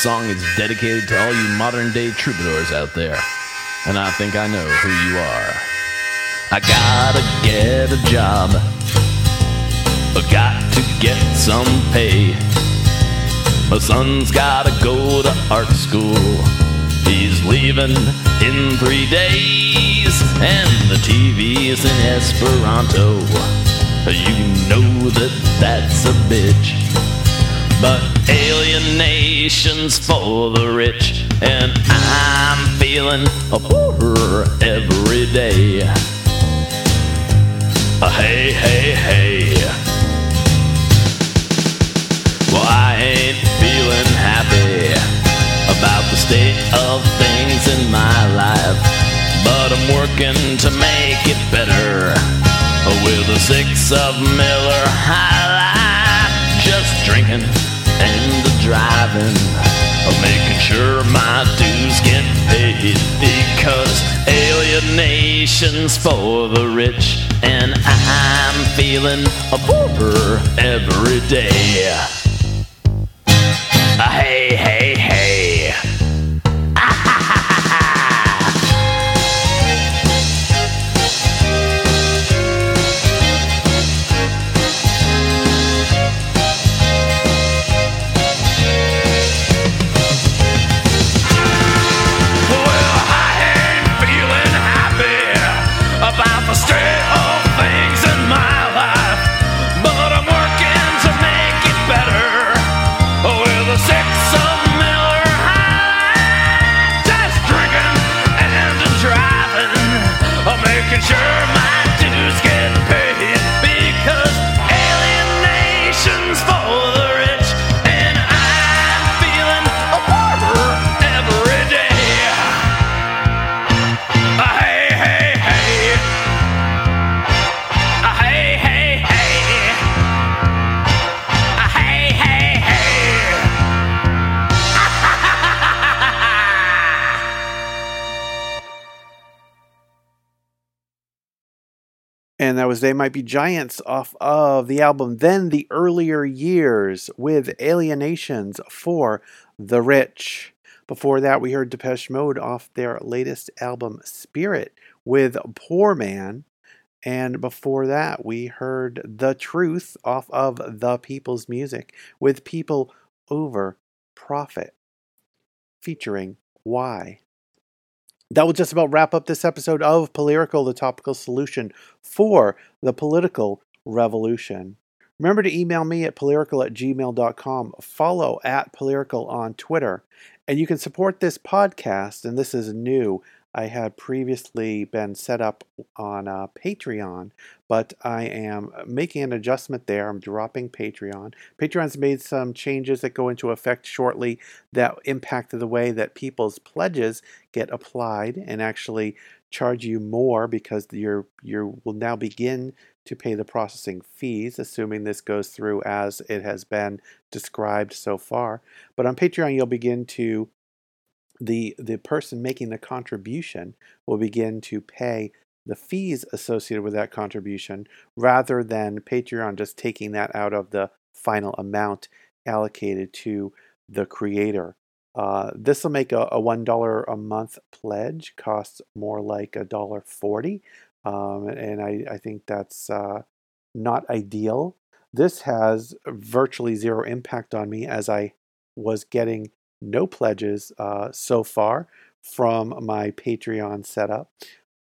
Song is dedicated to all you modern day troubadours out there. And I think I know who you are. I gotta get a job. I got to get some pay. My son's gotta go to art school. He's leaving in three days, and the TV's in Esperanto. You know that that's a bitch. But alienation's for the rich, and I'm feeling poorer every day. Hey, hey, hey. Well, I ain't feeling happy about the state of things in my life, but I'm working to make it better with a six of Miller High driving, making sure my dues get paid because alienation's for the rich, and I'm feeling a poorer every day. They Might Be Giants off of the album Then the Earlier Years with Alienations for the Rich. Before that, we heard Depeche Mode off their latest album Spirit with Poor Man. And before that, we heard The Truth off of The People's Music with People Over Profit featuring Why. That will just about wrap up this episode of Polyrical, the topical solution for the political revolution. Remember to email me at polyrical at gmail.com, follow at polyrical on Twitter, and you can support this podcast. And this is new. I had previously been set up on uh, Patreon, but I am making an adjustment there. I'm dropping Patreon. Patreon's made some changes that go into effect shortly that impact the way that people's pledges get applied and actually charge you more because you're you will now begin to pay the processing fees, assuming this goes through as it has been described so far. But on Patreon, you'll begin to the the person making the contribution will begin to pay the fees associated with that contribution rather than Patreon just taking that out of the final amount allocated to the creator. Uh, this will make a, a one dollar a month pledge cost more like a dollar forty, um, and I, I think that's uh, not ideal. This has virtually zero impact on me as I was getting no pledges uh, so far from my Patreon setup.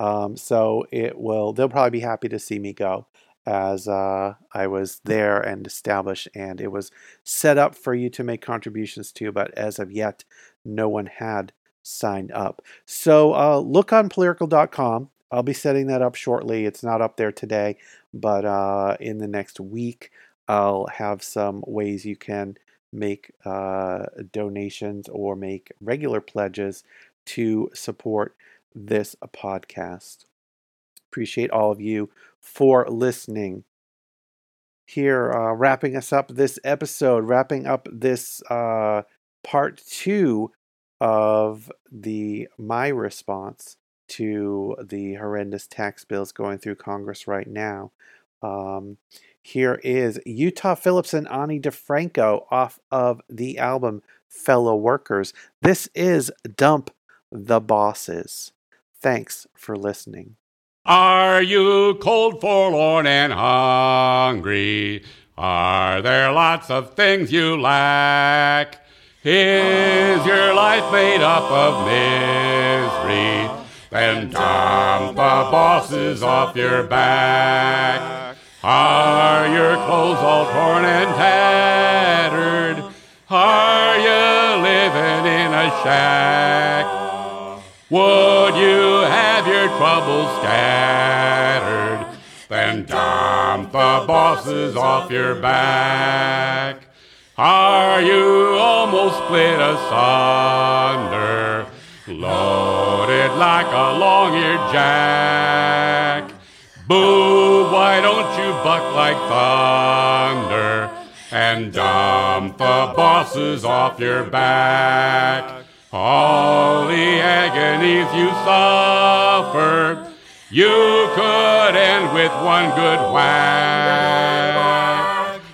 Um, so it will. They'll probably be happy to see me go, as uh, I was there and established, and it was set up for you to make contributions to. But as of yet, no one had signed up. So uh, look on Polyrical.com. I'll be setting that up shortly. It's not up there today, but uh, in the next week, I'll have some ways you can make uh, donations or make regular pledges to support this podcast. Appreciate all of you for listening. Here, uh, wrapping us up this episode, wrapping up this uh, part two of the my response to the horrendous tax bills going through Congress right now. Um, here is Utah Phillips and Ani DiFranco off of the album Fellow Workers. This is Dump the Bosses. Thanks for listening. Are you cold, forlorn, and hungry? Are there lots of things you lack? Is your life made up of misery? Then dump the bosses off your back. Are your clothes all torn and tattered? Are you living in a shack? Would you have your troubles scattered? Then dump the bosses off your back. Are you almost split asunder? Loaded like a long-eared jack. Boo, why don't you buck like thunder and dump the bosses off your back? All the agonies you suffer, you could end with one good whack.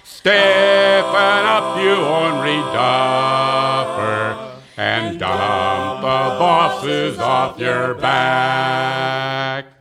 Stiffen up, you ornery duffer, and dump the bosses off your back.